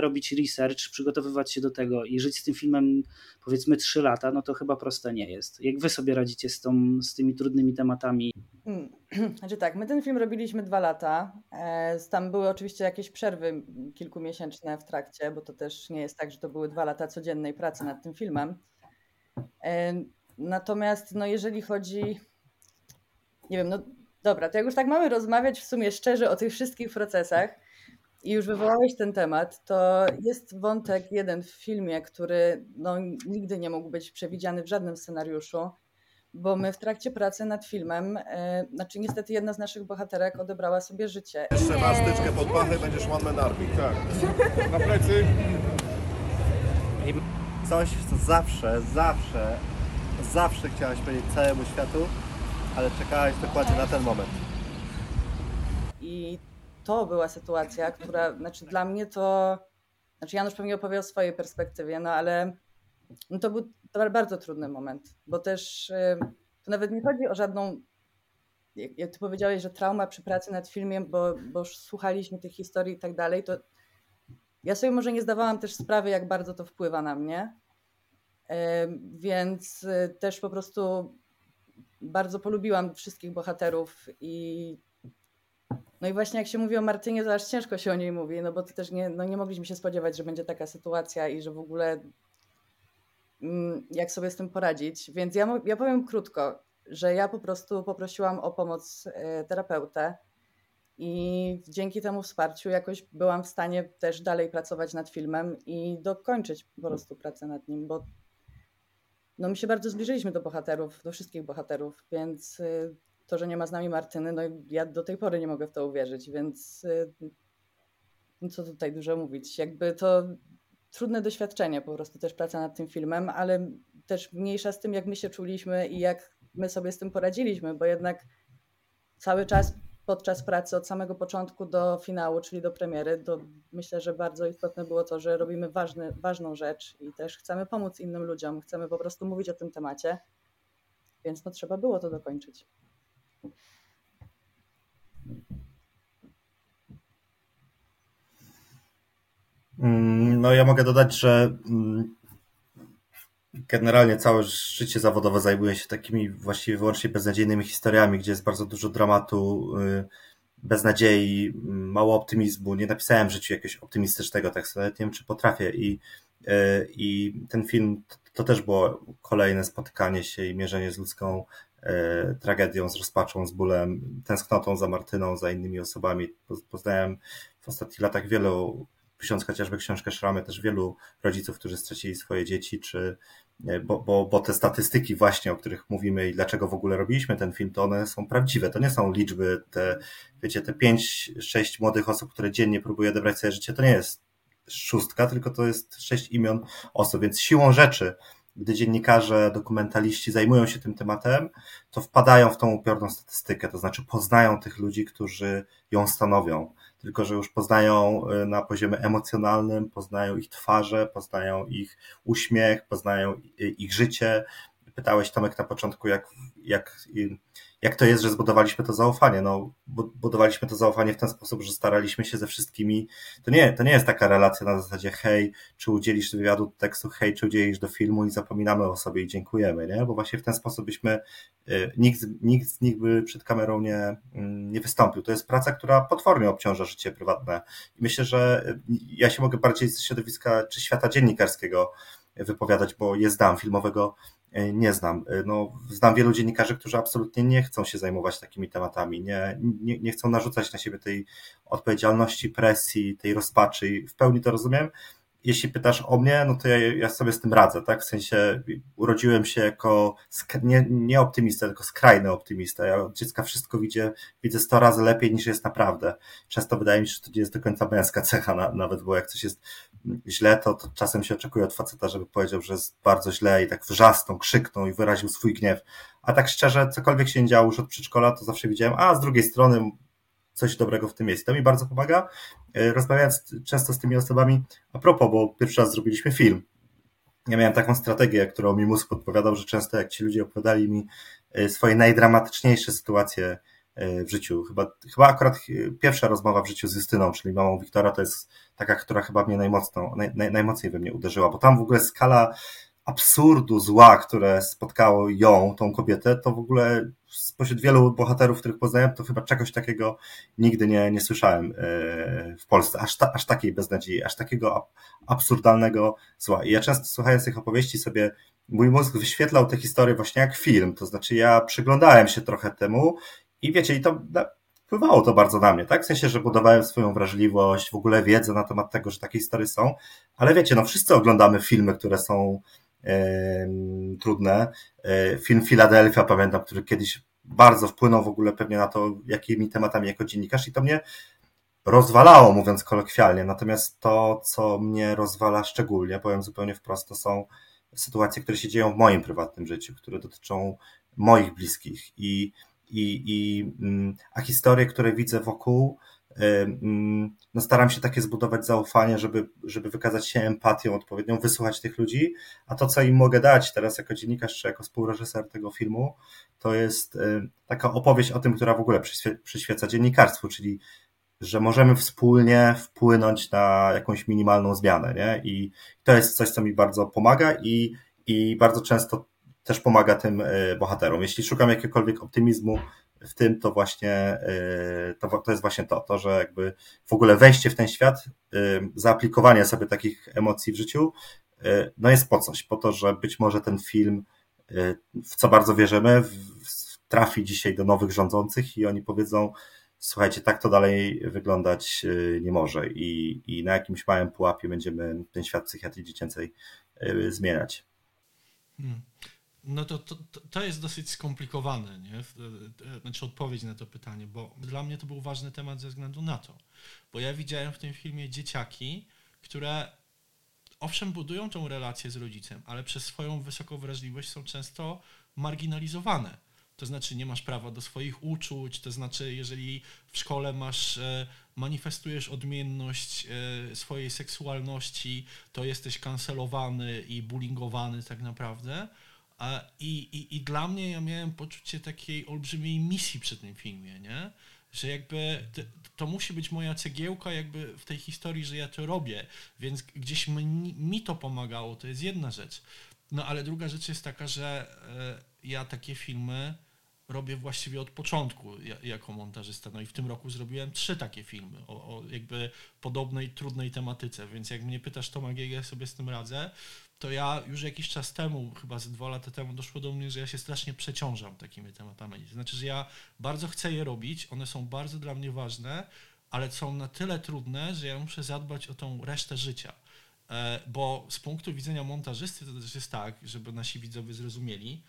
robić research, przygotowywać się do tego i żyć z tym filmem powiedzmy 3 lata, no to chyba proste nie jest. Jak wy sobie radzicie z, tą, z tymi trudnymi tematami? Hmm. Znaczy tak, my ten film robiliśmy dwa lata. E, tam były oczywiście jakieś przerwy kilkumiesięczne w trakcie, bo to też nie jest tak, że to były dwa lata codziennej pracy nad tym filmem. E, natomiast no jeżeli chodzi, nie wiem, no Dobra, to jak już tak mamy rozmawiać w sumie szczerze o tych wszystkich procesach i już wywołałeś ten temat, to jest wątek jeden w filmie, który no, nigdy nie mógł być przewidziany w żadnym scenariuszu, bo my w trakcie pracy nad filmem, e, znaczy niestety jedna z naszych bohaterek odebrała sobie życie. Jeszcze masz styczkę pod pachę, będziesz one man army. Tak. Na plecy. Coś, co zawsze, zawsze, zawsze chciałaś powiedzieć całemu światu, ale czekałaś dokładnie na ten moment. I to była sytuacja, która, znaczy dla mnie to, znaczy Janusz pewnie opowie o swojej perspektywie, no ale no to był bardzo trudny moment, bo też to nawet nie chodzi o żadną, jak ty powiedziałeś, że trauma przy pracy nad filmem, bo, bo słuchaliśmy tych historii i tak dalej, to ja sobie może nie zdawałam też sprawy, jak bardzo to wpływa na mnie, więc y, też po prostu bardzo polubiłam wszystkich bohaterów i no i właśnie jak się mówi o Martynie, to aż ciężko się o niej mówi, no bo to też nie, no nie mogliśmy się spodziewać, że będzie taka sytuacja i że w ogóle mm, jak sobie z tym poradzić. Więc ja, ja powiem krótko, że ja po prostu poprosiłam o pomoc e, terapeutę i dzięki temu wsparciu jakoś byłam w stanie też dalej pracować nad filmem i dokończyć po prostu pracę nad nim, bo no my się bardzo zbliżyliśmy do bohaterów, do wszystkich bohaterów, więc y, to, że nie ma z nami Martyny, no ja do tej pory nie mogę w to uwierzyć, więc y, co tutaj dużo mówić. Jakby to trudne doświadczenie, po prostu też praca nad tym filmem, ale też mniejsza z tym, jak my się czuliśmy i jak my sobie z tym poradziliśmy, bo jednak cały czas podczas pracy od samego początku do finału, czyli do premiery, to myślę, że bardzo istotne było to, że robimy ważny, ważną rzecz i też chcemy pomóc innym ludziom, chcemy po prostu mówić o tym temacie. Więc no trzeba było to dokończyć. Mm, no ja mogę dodać, że mm, generalnie całe życie zawodowe zajmuję się takimi właściwie wyłącznie beznadziejnymi historiami, gdzie jest bardzo dużo dramatu, y, beznadziei, mało optymizmu. Nie napisałem w życiu jakiegoś optymistycznego tekstu, nawet nie wiem, czy potrafię. I, y, i ten film to też było kolejne spotykanie się i mierzenie z ludzką y, tragedią, z rozpaczą, z bólem, tęsknotą za Martyną, za innymi osobami. Poznałem w ostatnich latach wielu pisząc chociażby książkę Szramy, też wielu rodziców, którzy stracili swoje dzieci, czy, bo, bo, bo te statystyki właśnie, o których mówimy i dlaczego w ogóle robiliśmy ten film, to one są prawdziwe. To nie są liczby, te, wiecie, te pięć, sześć młodych osób, które dziennie próbuje odebrać sobie życie, to nie jest szóstka, tylko to jest sześć imion osób, więc siłą rzeczy gdy dziennikarze, dokumentaliści zajmują się tym tematem, to wpadają w tą upiorną statystykę, to znaczy poznają tych ludzi, którzy ją stanowią tylko że już poznają y, na poziomie emocjonalnym, poznają ich twarze, poznają ich uśmiech, poznają ich życie. Pytałeś Tomek na początku, jak, jak jak to jest, że zbudowaliśmy to zaufanie? No, budowaliśmy to zaufanie w ten sposób, że staraliśmy się ze wszystkimi. To nie, to nie jest taka relacja na zasadzie hej, czy udzielisz wywiadu do tekstu, hej, czy udzielisz do filmu i zapominamy o sobie i dziękujemy, nie? Bo właśnie w ten sposób byśmy, y, nikt, nikt z nich by przed kamerą nie, mm, nie wystąpił. To jest praca, która potwornie obciąża życie prywatne. I myślę, że y, ja się mogę bardziej z środowiska czy świata dziennikarskiego wypowiadać, bo je znam, filmowego nie znam. E, no, znam wielu dziennikarzy, którzy absolutnie nie chcą się zajmować takimi tematami, nie, nie, nie chcą narzucać na siebie tej odpowiedzialności, presji, tej rozpaczy w pełni to rozumiem, jeśli pytasz o mnie, no to ja, ja sobie z tym radzę, tak? W sensie urodziłem się jako nie, nie optymista, tylko skrajny optymista. Ja od dziecka wszystko widzę, widzę 100 razy lepiej niż jest naprawdę. Często wydaje mi się, że to nie jest do końca męska cecha na, nawet, bo jak coś jest źle, to, to czasem się oczekuje od faceta, żeby powiedział, że jest bardzo źle i tak wrzasnął, krzyknął i wyraził swój gniew. A tak szczerze, cokolwiek się nie działo już od przedszkola, to zawsze widziałem, a z drugiej strony coś dobrego w tym jest. To mi bardzo pomaga. E, rozmawiając często z tymi osobami, a propos, bo pierwszy raz zrobiliśmy film. Ja miałem taką strategię, którą mi mózg podpowiadał, że często jak ci ludzie opowiadali mi e, swoje najdramatyczniejsze sytuacje e, w życiu. Chyba, chyba akurat pierwsza rozmowa w życiu z Justyną, czyli mamą Wiktora, to jest taka, która chyba mnie najmocno, naj, naj, najmocniej we mnie uderzyła, bo tam w ogóle skala absurdu zła, które spotkało ją, tą kobietę, to w ogóle spośród wielu bohaterów, których poznałem, to chyba czegoś takiego nigdy nie, nie słyszałem e, w Polsce. Aż, ta, aż takiej beznadziei, aż takiego absurdalnego zła. I ja często słuchając tych opowieści sobie mój mózg wyświetlał te historie właśnie jak film, to znaczy ja przyglądałem się trochę temu i wiecie, i to wpływało to bardzo na mnie, tak? W sensie, że budowałem swoją wrażliwość, w ogóle wiedzę na temat tego, że takie historie są, ale wiecie, no wszyscy oglądamy filmy, które są trudne. E, film Filadelfia, pamiętam, który kiedyś bardzo wpłynął w ogóle pewnie na to, jakimi tematami jako dziennikarz i to mnie rozwalało, mówiąc kolokwialnie. Natomiast to, co mnie rozwala szczególnie, powiem zupełnie wprost, to są sytuacje, które się dzieją w moim prywatnym życiu, które dotyczą moich bliskich i, i, i mm, a historie, które widzę wokół, no staram się takie zbudować zaufanie, żeby, żeby wykazać się empatią odpowiednią, wysłuchać tych ludzi, a to, co im mogę dać teraz jako dziennikarz czy jako współreżyser tego filmu, to jest taka opowieść o tym, która w ogóle przyświeca dziennikarstwu, czyli że możemy wspólnie wpłynąć na jakąś minimalną zmianę, nie? I to jest coś, co mi bardzo pomaga i, i bardzo często też pomaga tym e, bohaterom. Jeśli szukam jakiegokolwiek optymizmu w tym to właśnie y, to, to jest właśnie to, to, że jakby w ogóle wejście w ten świat, y, zaaplikowanie sobie takich emocji w życiu, y, no jest po coś, po to, że być może ten film, w co bardzo wierzymy, trafi dzisiaj do nowych rządzących i oni powiedzą, słuchajcie, tak to dalej wyglądać nie może i, i na jakimś małym pułapie będziemy ten świat psychiatrii dziecięcej zmieniać. Hmm no to, to, to jest dosyć skomplikowane, nie? Znaczy odpowiedź na to pytanie, bo dla mnie to był ważny temat ze względu na to, bo ja widziałem w tym filmie dzieciaki, które owszem budują tą relację z rodzicem, ale przez swoją wysoką wrażliwość są często marginalizowane. To znaczy nie masz prawa do swoich uczuć, to znaczy jeżeli w szkole masz, e, manifestujesz odmienność e, swojej seksualności, to jesteś kancelowany i bullyingowany tak naprawdę I, i, I dla mnie ja miałem poczucie takiej olbrzymiej misji przy tym filmie, nie? Że jakby to, to musi być moja cegiełka jakby w tej historii, że ja to robię, więc gdzieś mi, mi to pomagało, to jest jedna rzecz. No ale druga rzecz jest taka, że e, ja takie filmy robię właściwie od początku jako montażysta. No i w tym roku zrobiłem trzy takie filmy o, o jakby podobnej, trudnej tematyce, więc jak mnie pytasz Tomek, jak ja sobie z tym radzę, to ja już jakiś czas temu, chyba z dwa lata temu doszło do mnie, że ja się strasznie przeciążam takimi tematami. To znaczy, że ja bardzo chcę je robić, one są bardzo dla mnie ważne, ale są na tyle trudne, że ja muszę zadbać o tą resztę życia. E, bo z punktu widzenia montażysty to też jest tak, żeby nasi widzowie zrozumieli,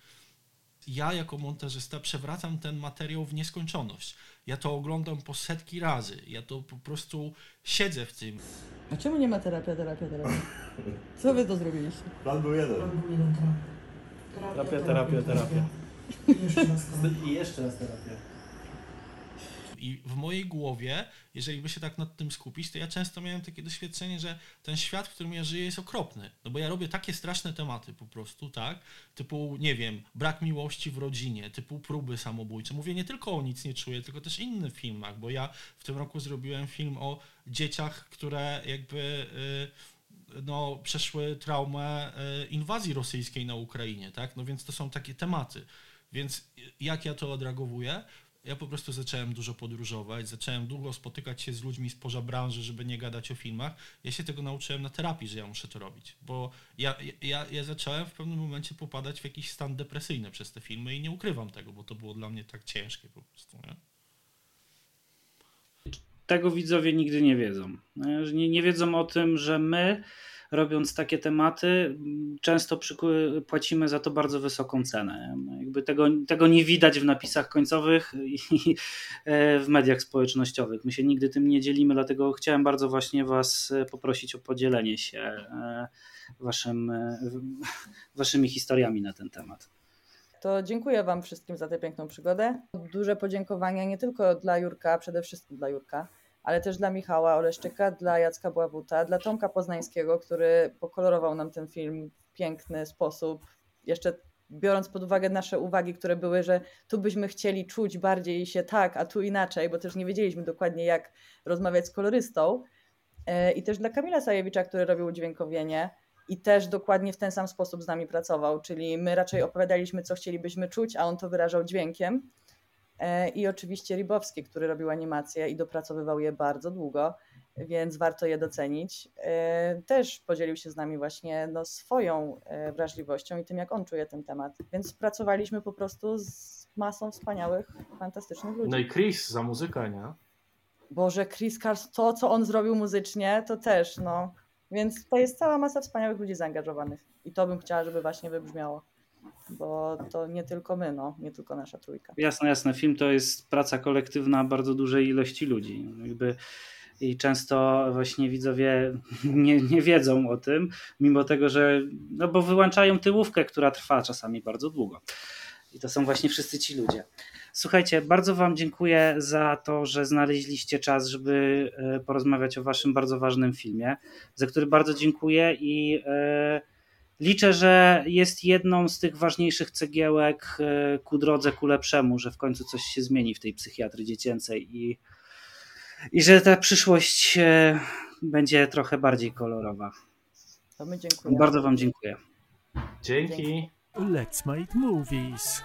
ja jako montażysta przewracam ten materiał w nieskończoność. Ja to oglądam po setki razy. Ja to po prostu siedzę w tym. A czemu nie ma terapia, terapia, terapia? Co wy to zrobiliście? Plan był jeden. Plan był jeden, terapia. Terapia, terapia, terapia. I jeszcze raz terapia. I w mojej głowie, jeżeli by się tak nad tym skupić, to ja często miałem takie doświadczenie, że ten świat, w którym ja żyję, jest okropny. No bo ja robię takie straszne tematy po prostu, tak? Typu, nie wiem, brak miłości w rodzinie, typu próby samobójcze. Mówię nie tylko o nic nie czuję, tylko też innych filmach, bo ja w tym roku zrobiłem film o dzieciach, które jakby. Yy, no, przeszły traumę y, inwazji rosyjskiej na Ukrainie, tak? No więc to są takie tematy. Więc jak ja to odreagowuję? Ja po prostu zacząłem dużo podróżować, zacząłem długo spotykać się z ludźmi spoza branży, żeby nie gadać o filmach. Ja się tego nauczyłem na terapii, że ja muszę to robić, bo ja, ja, ja zacząłem w pewnym momencie popadać w jakiś stan depresyjny przez te filmy i nie ukrywam tego, bo to było dla mnie tak ciężkie po prostu. Nie? Tego widzowie nigdy nie wiedzą. Nie, nie wiedzą o tym, że my robiąc takie tematy, często płacimy za to bardzo wysoką cenę. Jakby tego, tego nie widać w napisach końcowych i e, w mediach społecznościowych. My się nigdy tym nie dzielimy, dlatego chciałem bardzo właśnie Was poprosić o podzielenie się e, waszym, e, waszymi historiami na ten temat. To dziękuję Wam wszystkim za tę piękną przygodę. Duże podziękowania nie tylko dla Jurka, przede wszystkim dla Jurka, ale też dla Michała Oleszczyka, dla Jacka Bławuta, dla Tomka Poznańskiego, który pokolorował nam ten film w piękny sposób. Jeszcze biorąc pod uwagę nasze uwagi, które były, że tu byśmy chcieli czuć bardziej się tak, a tu inaczej, bo też nie wiedzieliśmy dokładnie, jak rozmawiać z kolorystą. E, I też dla Kamila Sajewicza, który robił udźwiękowienie i też dokładnie w ten sam sposób z nami pracował, czyli my raczej opowiadaliśmy, co chcielibyśmy czuć, a on to wyrażał dźwiękiem. E, i oczywiście Ribowski, który robił animacje i dopracowywał je bardzo długo, więc warto je docenić. E, też podzielił się z nami właśnie no, swoją e, wrażliwością i tym, jak on czuje ten temat. Więc pracowaliśmy po prostu z masą wspaniałych, fantastycznych ludzi. No i Chris za muzykę, nie? Boże, Chris Cars, to co on zrobił muzycznie, to też, no. Więc to jest cała masa wspaniałych ludzi zaangażowanych. I to bym chciała, żeby właśnie wybrzmiało bo to nie tylko my, no, nie tylko nasza trójka. Jasne, jasne. Film to jest praca kolektywna bardzo dużej ilości ludzi. Jakby i często właśnie widzowie nie, nie wiedzą o tym, mimo tego, że no bo wyłączają tyłówkę, która trwa czasami bardzo długo. I to są właśnie wszyscy ci ludzie. Słuchajcie, bardzo Wam dziękuję za to, że znaleźliście czas, żeby e, porozmawiać o Waszym bardzo ważnym filmie, za który bardzo dziękuję i. Yy, liczę, że jest jedną z tych ważniejszych cegiełek e, ku drodze ku lepszemu, że w końcu coś się zmieni w tej psychiatrii dziecięcej i, i że ta przyszłość e, będzie trochę bardziej kolorowa. To my dziękujemy. Bardzo Wam dziękuję. Dzięki. Let's make movies.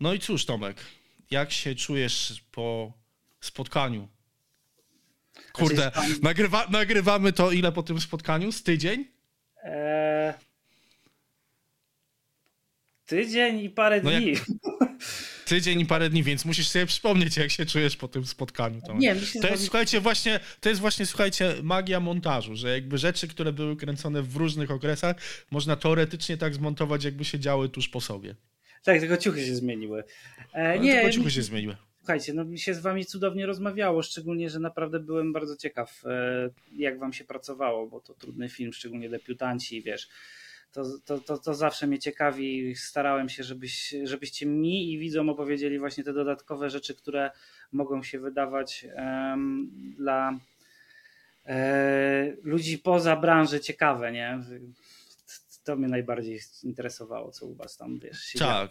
No i cóż, Tomek, jak się czujesz po spotkaniu? Kurde, nagrywa, nagrywamy to ile po tym spotkaniu? Z tydzień? Eee, tydzień i parę no dni. Jak... Tydzień i parę dni, więc musisz sobie przypomnieć, jak się czujesz po tym spotkaniu. Nie, myślę, to jest, słuchajcie, właśnie, to jest właśnie, słuchajcie, magia montażu, że jakby rzeczy, które były kręcone w różnych okresach, można teoretycznie tak zmontować, jakby się działy tuż po sobie. Tak, tylko ciuchy się zmieniły. E, nie, tylko ciuchy się zmieniły. Słuchajcie, no mi się z wami cudownie rozmawiało, szczególnie, że naprawdę byłem bardzo ciekaw, e, jak wam się pracowało, bo to trudny film, szczególnie debiutanci, wiesz. To, to, to, to zawsze mnie ciekawi. Starałem się, żebyś, żebyście mi i widzom opowiedzieli właśnie te dodatkowe rzeczy, które mogą się wydawać um, dla e, ludzi poza branży ciekawe, nie? to mnie najbardziej interesowało, co u was tam, wiesz, Tak,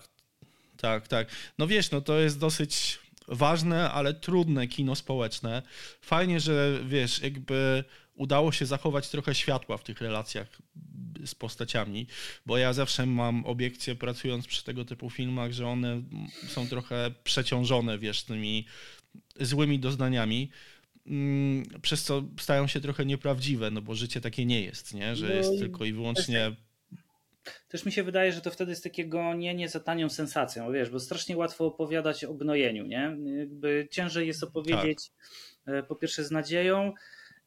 tak, tak. No wiesz, no to jest dosyć ważne, ale trudne kino społeczne. Fajnie, że wiesz, jakby udało się zachować trochę światła w tych relacjach z postaciami, bo ja zawsze mam obiekcję pracując przy tego typu filmach, że one są trochę przeciążone, wiesz, tymi złymi doznaniami mm, przez co stają się trochę nieprawdziwe, no bo życie takie nie jest, nie? że No jest tylko i wyłącznie Też mi się wydaje, że to wtedy jest takie gonienie za tanią sensacją, wiesz, bo strasznie łatwo opowiadać o gnojeniu, nie? Jakby ciężej jest opowiedzieć e, po pierwsze z nadzieją,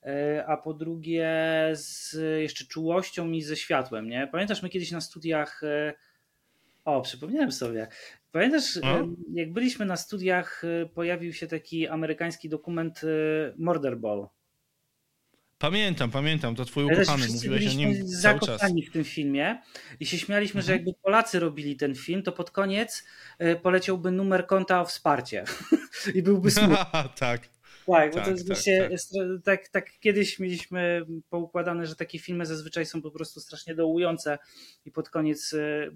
e, a po drugie z jeszcze czułością i ze światłem, nie? Pamiętasz, my kiedyś na studiach, e, o, przypomniałem sobie, pamiętasz, No. jak byliśmy na studiach, pojawił się taki amerykański dokument Murder Ball. Pamiętam, pamiętam, to twój ukochany, mówiłeś o nim zakochani w tym filmie i się śmialiśmy, że Mhm. jakby Polacy robili ten film, to pod koniec e, poleciałby numer konta o wsparcie i byłby smutny. tak. Tak, bo Tak, to jest tak, właśnie, tak. tak, tak kiedyś mieliśmy poukładane, że takie filmy zazwyczaj są po prostu strasznie dołujące i pod koniec e,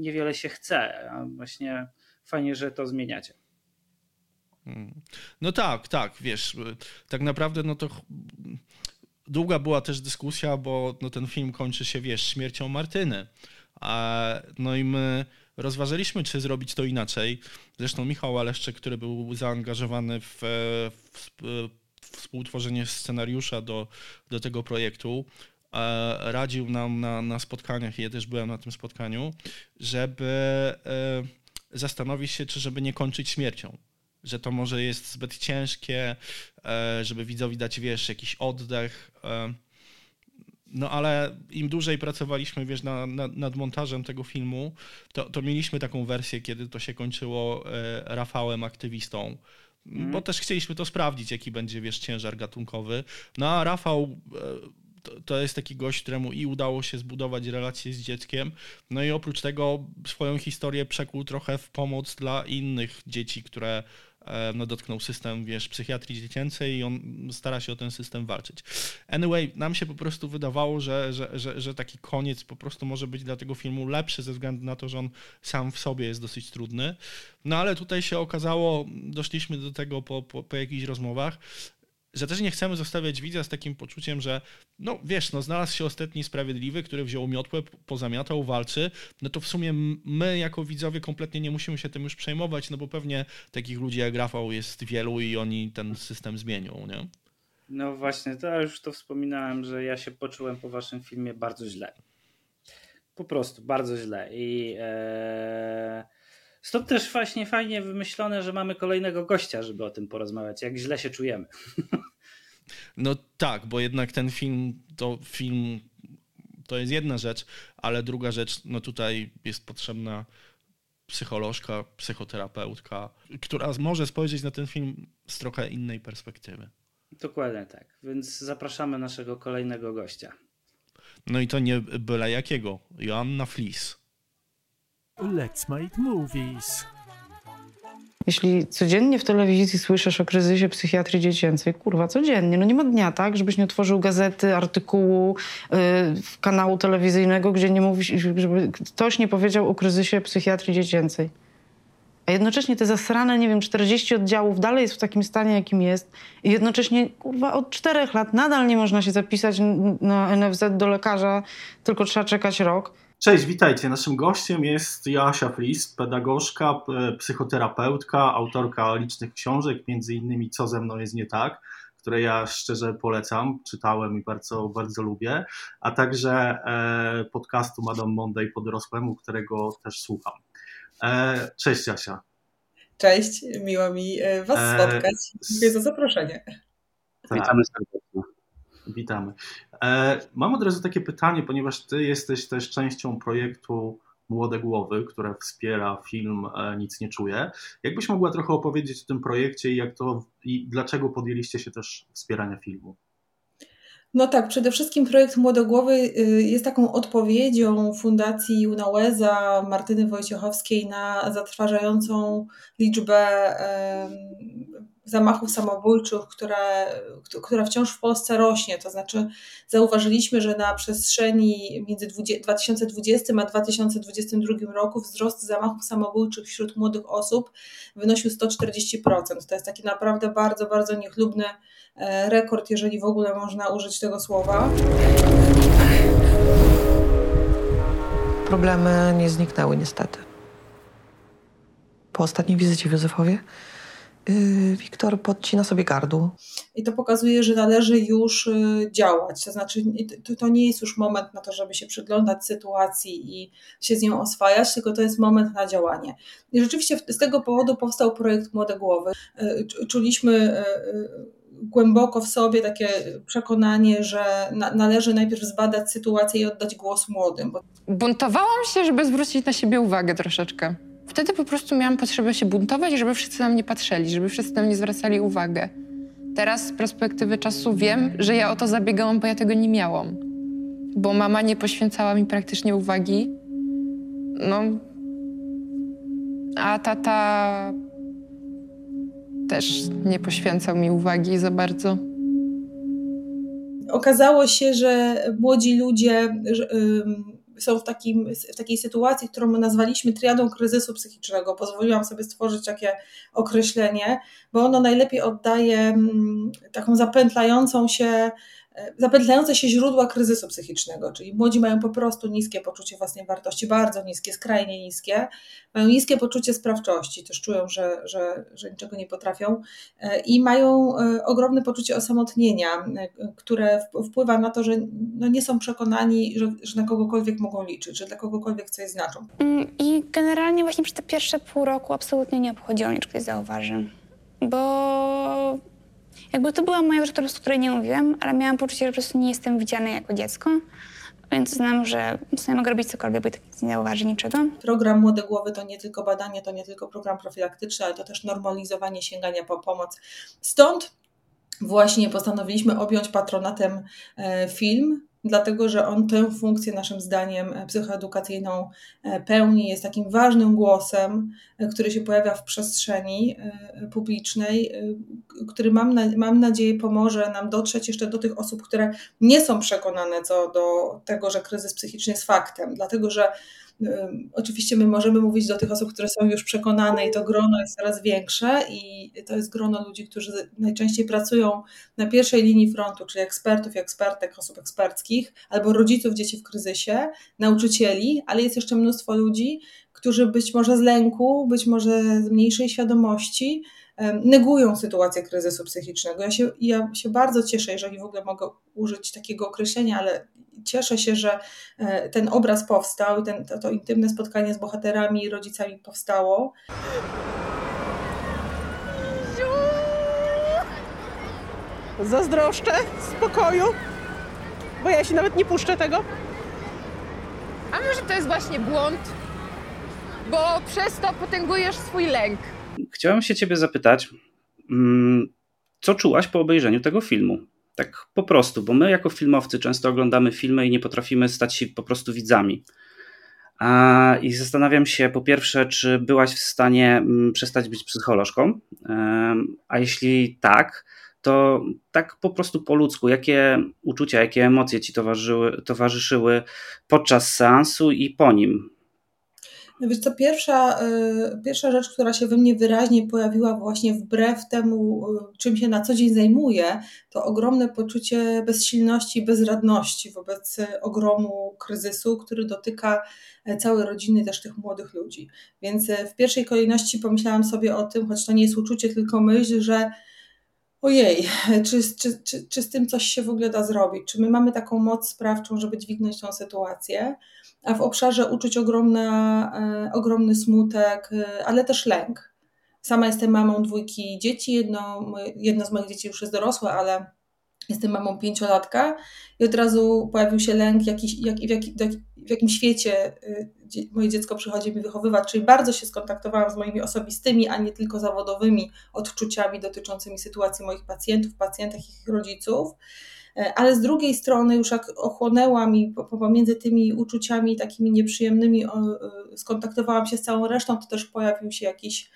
niewiele się chce, a właśnie fajnie, że to zmieniacie. Mm. No tak, tak, wiesz, y, tak naprawdę no to długa była też dyskusja, bo no ten film kończy się, wiesz, śmiercią Martyny. A, no i my rozważaliśmy, czy zrobić to inaczej. Zresztą Michał Aleszczyk, który był zaangażowany w, e, w, w współtworzenie scenariusza do, do tego projektu, e, radził nam na, na spotkaniach, i ja też byłem na tym spotkaniu, żeby e, zastanowić się, czy żeby nie kończyć śmiercią że to może jest zbyt ciężkie, e, żeby widzowi dać, wiesz, jakiś oddech. e. No ale im dłużej pracowaliśmy, wiesz, na, na, nad montażem tego filmu, to, to mieliśmy taką wersję, kiedy to się kończyło e, Rafałem aktywistą. Bo też chcieliśmy to sprawdzić, jaki będzie, wiesz, ciężar gatunkowy. No a Rafał to, jest taki gość, któremu i udało się zbudować relacje z dzieckiem. No i oprócz tego swoją historię przekuł trochę w pomoc dla innych dzieci, które no, dotknął system, wiesz, psychiatrii dziecięcej i on stara się o ten system walczyć. Anyway, nam się po prostu wydawało, że, że, że, że taki koniec po prostu może być dla tego filmu lepszy ze względu na to, że on sam w sobie jest dosyć trudny. No ale tutaj się okazało, doszliśmy do tego po, po, po jakichś rozmowach, że też nie chcemy zostawiać widza z takim poczuciem, że no wiesz, no znalazł się ostatni sprawiedliwy, który wziął miotłę, pozamiatał, walczy, no to w sumie my jako widzowie kompletnie nie musimy się tym już przejmować, no bo pewnie takich ludzi jak Rafał jest wielu i oni ten system zmienią, nie? No właśnie, to ja już to wspominałem, że ja się poczułem po waszym filmie bardzo źle. Po prostu bardzo źle. I e... stąd też właśnie fajnie wymyślone, że mamy kolejnego gościa, żeby o tym porozmawiać, jak źle się czujemy. No tak, bo jednak ten film to film to jest jedna rzecz, ale druga rzecz, no tutaj jest potrzebna psycholożka, psychoterapeutka, która może spojrzeć na ten film z trochę innej perspektywy. Dokładnie tak. Więc zapraszamy naszego kolejnego gościa. No i to nie byle jakiego. Joanna Flis. Let's make movies. Jeśli codziennie w telewizji słyszysz o kryzysie psychiatrii dziecięcej, kurwa, codziennie, no nie ma dnia, tak, żebyś nie otworzył gazety, artykułu, yy, kanału telewizyjnego, gdzie nie mówi, żeby ktoś nie powiedział o kryzysie psychiatrii dziecięcej. A jednocześnie te zasrane, nie wiem, 40 oddziałów dalej jest w takim stanie, jakim jest. I jednocześnie, kurwa, od czterech lat nadal nie można się zapisać na NFZ do lekarza, tylko trzeba czekać rok. Cześć, witajcie. Naszym gościem jest Joasia Flis, pedagogzka, psychoterapeutka, autorka licznych książek, między innymi Co ze mną jest nie tak, które ja szczerze polecam, czytałem i bardzo, bardzo lubię, a także e, podcastu Madame Monday po dorosłemu, którego też słucham. E, cześć Asia. Cześć, miło mi e, Was spotkać. Dziękuję za zaproszenie. Tak. Witamy serdecznie. Witamy. E, mam od razu takie pytanie, ponieważ ty jesteś też częścią projektu Młode Głowy, które wspiera film e, Nic nie czuję. Jakbyś mogła trochę opowiedzieć o tym projekcie i jak to i dlaczego podjęliście się też wspierania filmu? No tak, przede wszystkim projekt Młodogłowy y, jest taką odpowiedzią Fundacji Juna Łeza, Martyny Wojciechowskiej na zatrważającą liczbę zamachów samobójczych, które, która wciąż w Polsce rośnie. To znaczy, zauważyliśmy, że na przestrzeni między 2020 a 2022 roku wzrost zamachów samobójczych wśród młodych osób wynosił 140%. To jest taki naprawdę bardzo, bardzo niechlubny e, rekord, jeżeli w ogóle można użyć tego słowa. Problemy nie zniknęły niestety. Po ostatniej wizycie w Józefowie Wiktor podcina sobie gardło. I to pokazuje, że należy już y, działać. To znaczy, to, nie jest już moment na to, żeby się przyglądać sytuacji i się z nią oswajać, tylko to jest moment na działanie. I rzeczywiście z tego powodu powstał projekt Młode Głowy. Y, czuliśmy y, głęboko w sobie takie przekonanie, że na, należy najpierw zbadać sytuację i oddać głos młodym. Bo... Buntowałam się, żeby zwrócić na siebie uwagę troszeczkę. Wtedy po prostu miałam potrzebę się buntować, żeby wszyscy na mnie patrzeli, żeby wszyscy na mnie zwracali uwagę. Teraz z perspektywy czasu wiem, że ja o to zabiegałam, bo ja tego nie miałam. Bo mama nie poświęcała mi praktycznie uwagi. No. A tata też nie poświęcał mi uwagi za bardzo. Okazało się, że młodzi ludzie są w, takim, w takiej sytuacji, którą my nazwaliśmy triadą kryzysu psychicznego. Pozwoliłam sobie stworzyć takie określenie, bo ono najlepiej oddaje taką zapętlającą się zapętlające się źródła kryzysu psychicznego, czyli młodzi mają po prostu niskie poczucie własnej wartości, bardzo niskie, skrajnie niskie, mają niskie poczucie sprawczości, też czują, że, że, że niczego nie potrafią e, i mają e, ogromne poczucie osamotnienia, e, które wpływa na to, że no nie są przekonani, że, że na kogokolwiek mogą liczyć, że dla kogokolwiek coś znaczą. Mm, I generalnie właśnie przez te pierwsze pół roku absolutnie nie obchodziło czy ktoś zauważy, bo jakby to była moja rzecz, o której nie mówiłam, ale miałam poczucie, że po prostu nie jestem widziana jako dziecko. Więc znam, że sobie mogę robić cokolwiek, bo i tak nie zauważy niczego. Program Młode Głowy to nie tylko badanie, to nie tylko program profilaktyczny, ale to też normalizowanie sięgania po pomoc. Stąd właśnie postanowiliśmy objąć patronatem e, film, dlatego że on tę funkcję naszym zdaniem e, psychoedukacyjną e, pełni, jest takim ważnym głosem, e, który się pojawia w przestrzeni publicznej, który mam, mam nadzieję pomoże nam dotrzeć jeszcze do tych osób, które nie są przekonane co do tego, że kryzys psychiczny jest faktem, dlatego że Oczywiście my możemy mówić do tych osób, które są już przekonane i to grono jest coraz większe i to jest grono ludzi, którzy najczęściej pracują na pierwszej linii frontu, czyli ekspertów ekspertek, osób eksperckich, albo rodziców dzieci w kryzysie, nauczycieli, ale jest jeszcze mnóstwo ludzi, którzy być może z lęku, być może z mniejszej świadomości negują sytuację kryzysu psychicznego. Ja się, ja się bardzo cieszę, jeżeli w ogóle mogę użyć takiego określenia, ale cieszę się, że e, ten obraz powstał i ten, to, to intymne spotkanie z bohaterami i rodzicami powstało. Zazdroszczę spokoju, bo ja się nawet nie puszczę tego. A może to jest właśnie błąd? Bo przez to potęgujesz swój lęk. Chciałem się ciebie zapytać, mm, co czułaś po obejrzeniu tego filmu? Tak po prostu, bo my jako filmowcy często oglądamy filmy i nie potrafimy stać się po prostu widzami. I zastanawiam się po pierwsze, czy byłaś w stanie mm, przestać być psycholożką, a jeśli tak, to tak po prostu po ludzku, jakie uczucia, jakie emocje ci towarzyszyły, towarzyszyły podczas seansu i po nim? No wiesz co, pierwsza, y, pierwsza rzecz, która się we mnie wyraźnie pojawiła właśnie wbrew temu, y, czym się na co dzień zajmuję, to ogromne poczucie bezsilności i bezradności wobec ogromu kryzysu, który dotyka e, całej rodziny, też tych młodych ludzi. Więc e, w pierwszej kolejności pomyślałam sobie o tym, choć to nie jest uczucie, tylko myśl, że ojej, czy, czy, czy, czy z tym coś się w ogóle da zrobić? Czy my mamy taką moc sprawczą, żeby dźwignąć tą sytuację? a w obszarze uczuć ogromna, e, ogromny smutek, e, ale też lęk. Sama jestem mamą dwójki dzieci, jedno, jedno z moich dzieci już jest dorosłe, ale jestem mamą pięciolatka i od razu pojawił się lęk, jakiś, jak, w, jak, w jakim świecie e, moje dziecko przychodzi mi wychowywać, czyli bardzo się skontaktowałam z moimi osobistymi, a nie tylko zawodowymi odczuciami dotyczącymi sytuacji moich pacjentów, pacjentek i ich rodziców. E, ale z drugiej strony już jak ochłonęłam i pomiędzy tymi uczuciami takimi nieprzyjemnymi e, skontaktowałam się z całą resztą, to też pojawił się jakiś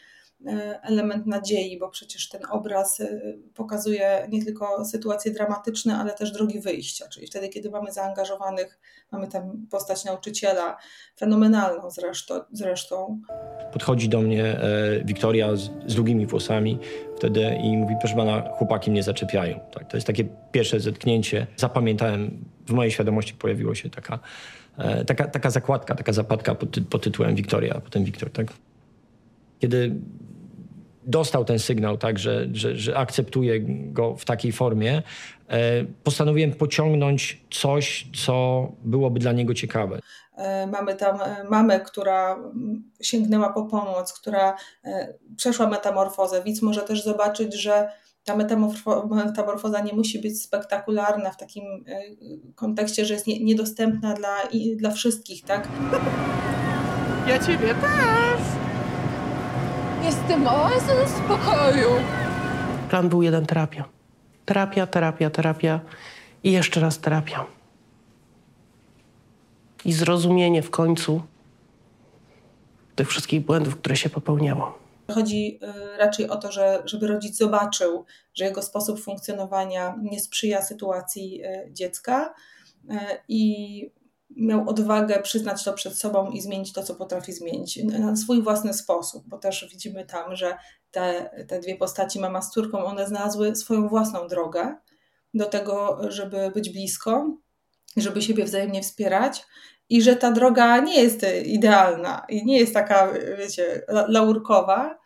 element nadziei, bo przecież ten obraz e, pokazuje nie tylko sytuacje dramatyczne, ale też drogi wyjścia, czyli wtedy, kiedy mamy zaangażowanych, mamy tam postać nauczyciela, fenomenalną zresztą. zresztą. Podchodzi do mnie Wiktoria z, z długimi włosami wtedy i mówi, proszę pana, chłopaki mnie zaczepiają. Tak, to jest takie pierwsze zetknięcie. Zapamiętałem, w mojej świadomości pojawiła się taka, taka, taka zakładka, taka zapadka pod, pod tytułem Wiktoria, a potem Wiktor, tak? Kiedy dostał ten sygnał, tak, że, że, że akceptuje go w takiej formie, e, postanowiłem pociągnąć coś, co byłoby dla niego ciekawe. E, mamy tam e, mamę, która sięgnęła po pomoc, która przeszła metamorfozę. Widz może też zobaczyć, że ta metamorfoza nie musi być spektakularna w takim kontekście, że jest niedostępna dla, dla wszystkich, tak? Ja ciebie też! Jestem oazą spokoju. Plan był jeden terapia. Terapia, terapia, terapia i jeszcze raz terapia. I zrozumienie w końcu tych wszystkich błędów, które się popełniało. Chodzi y, raczej o to, że, żeby rodzic zobaczył, że jego sposób funkcjonowania nie sprzyja sytuacji y, dziecka y, i miał odwagę przyznać to przed sobą i zmienić to, co potrafi zmienić na swój własny sposób, bo też widzimy tam, że te, te dwie postaci, mama z córką, one znalazły swoją własną drogę do tego, żeby być blisko, żeby siebie wzajemnie wspierać i że ta droga nie jest idealna i nie jest taka, wiecie, laurkowa,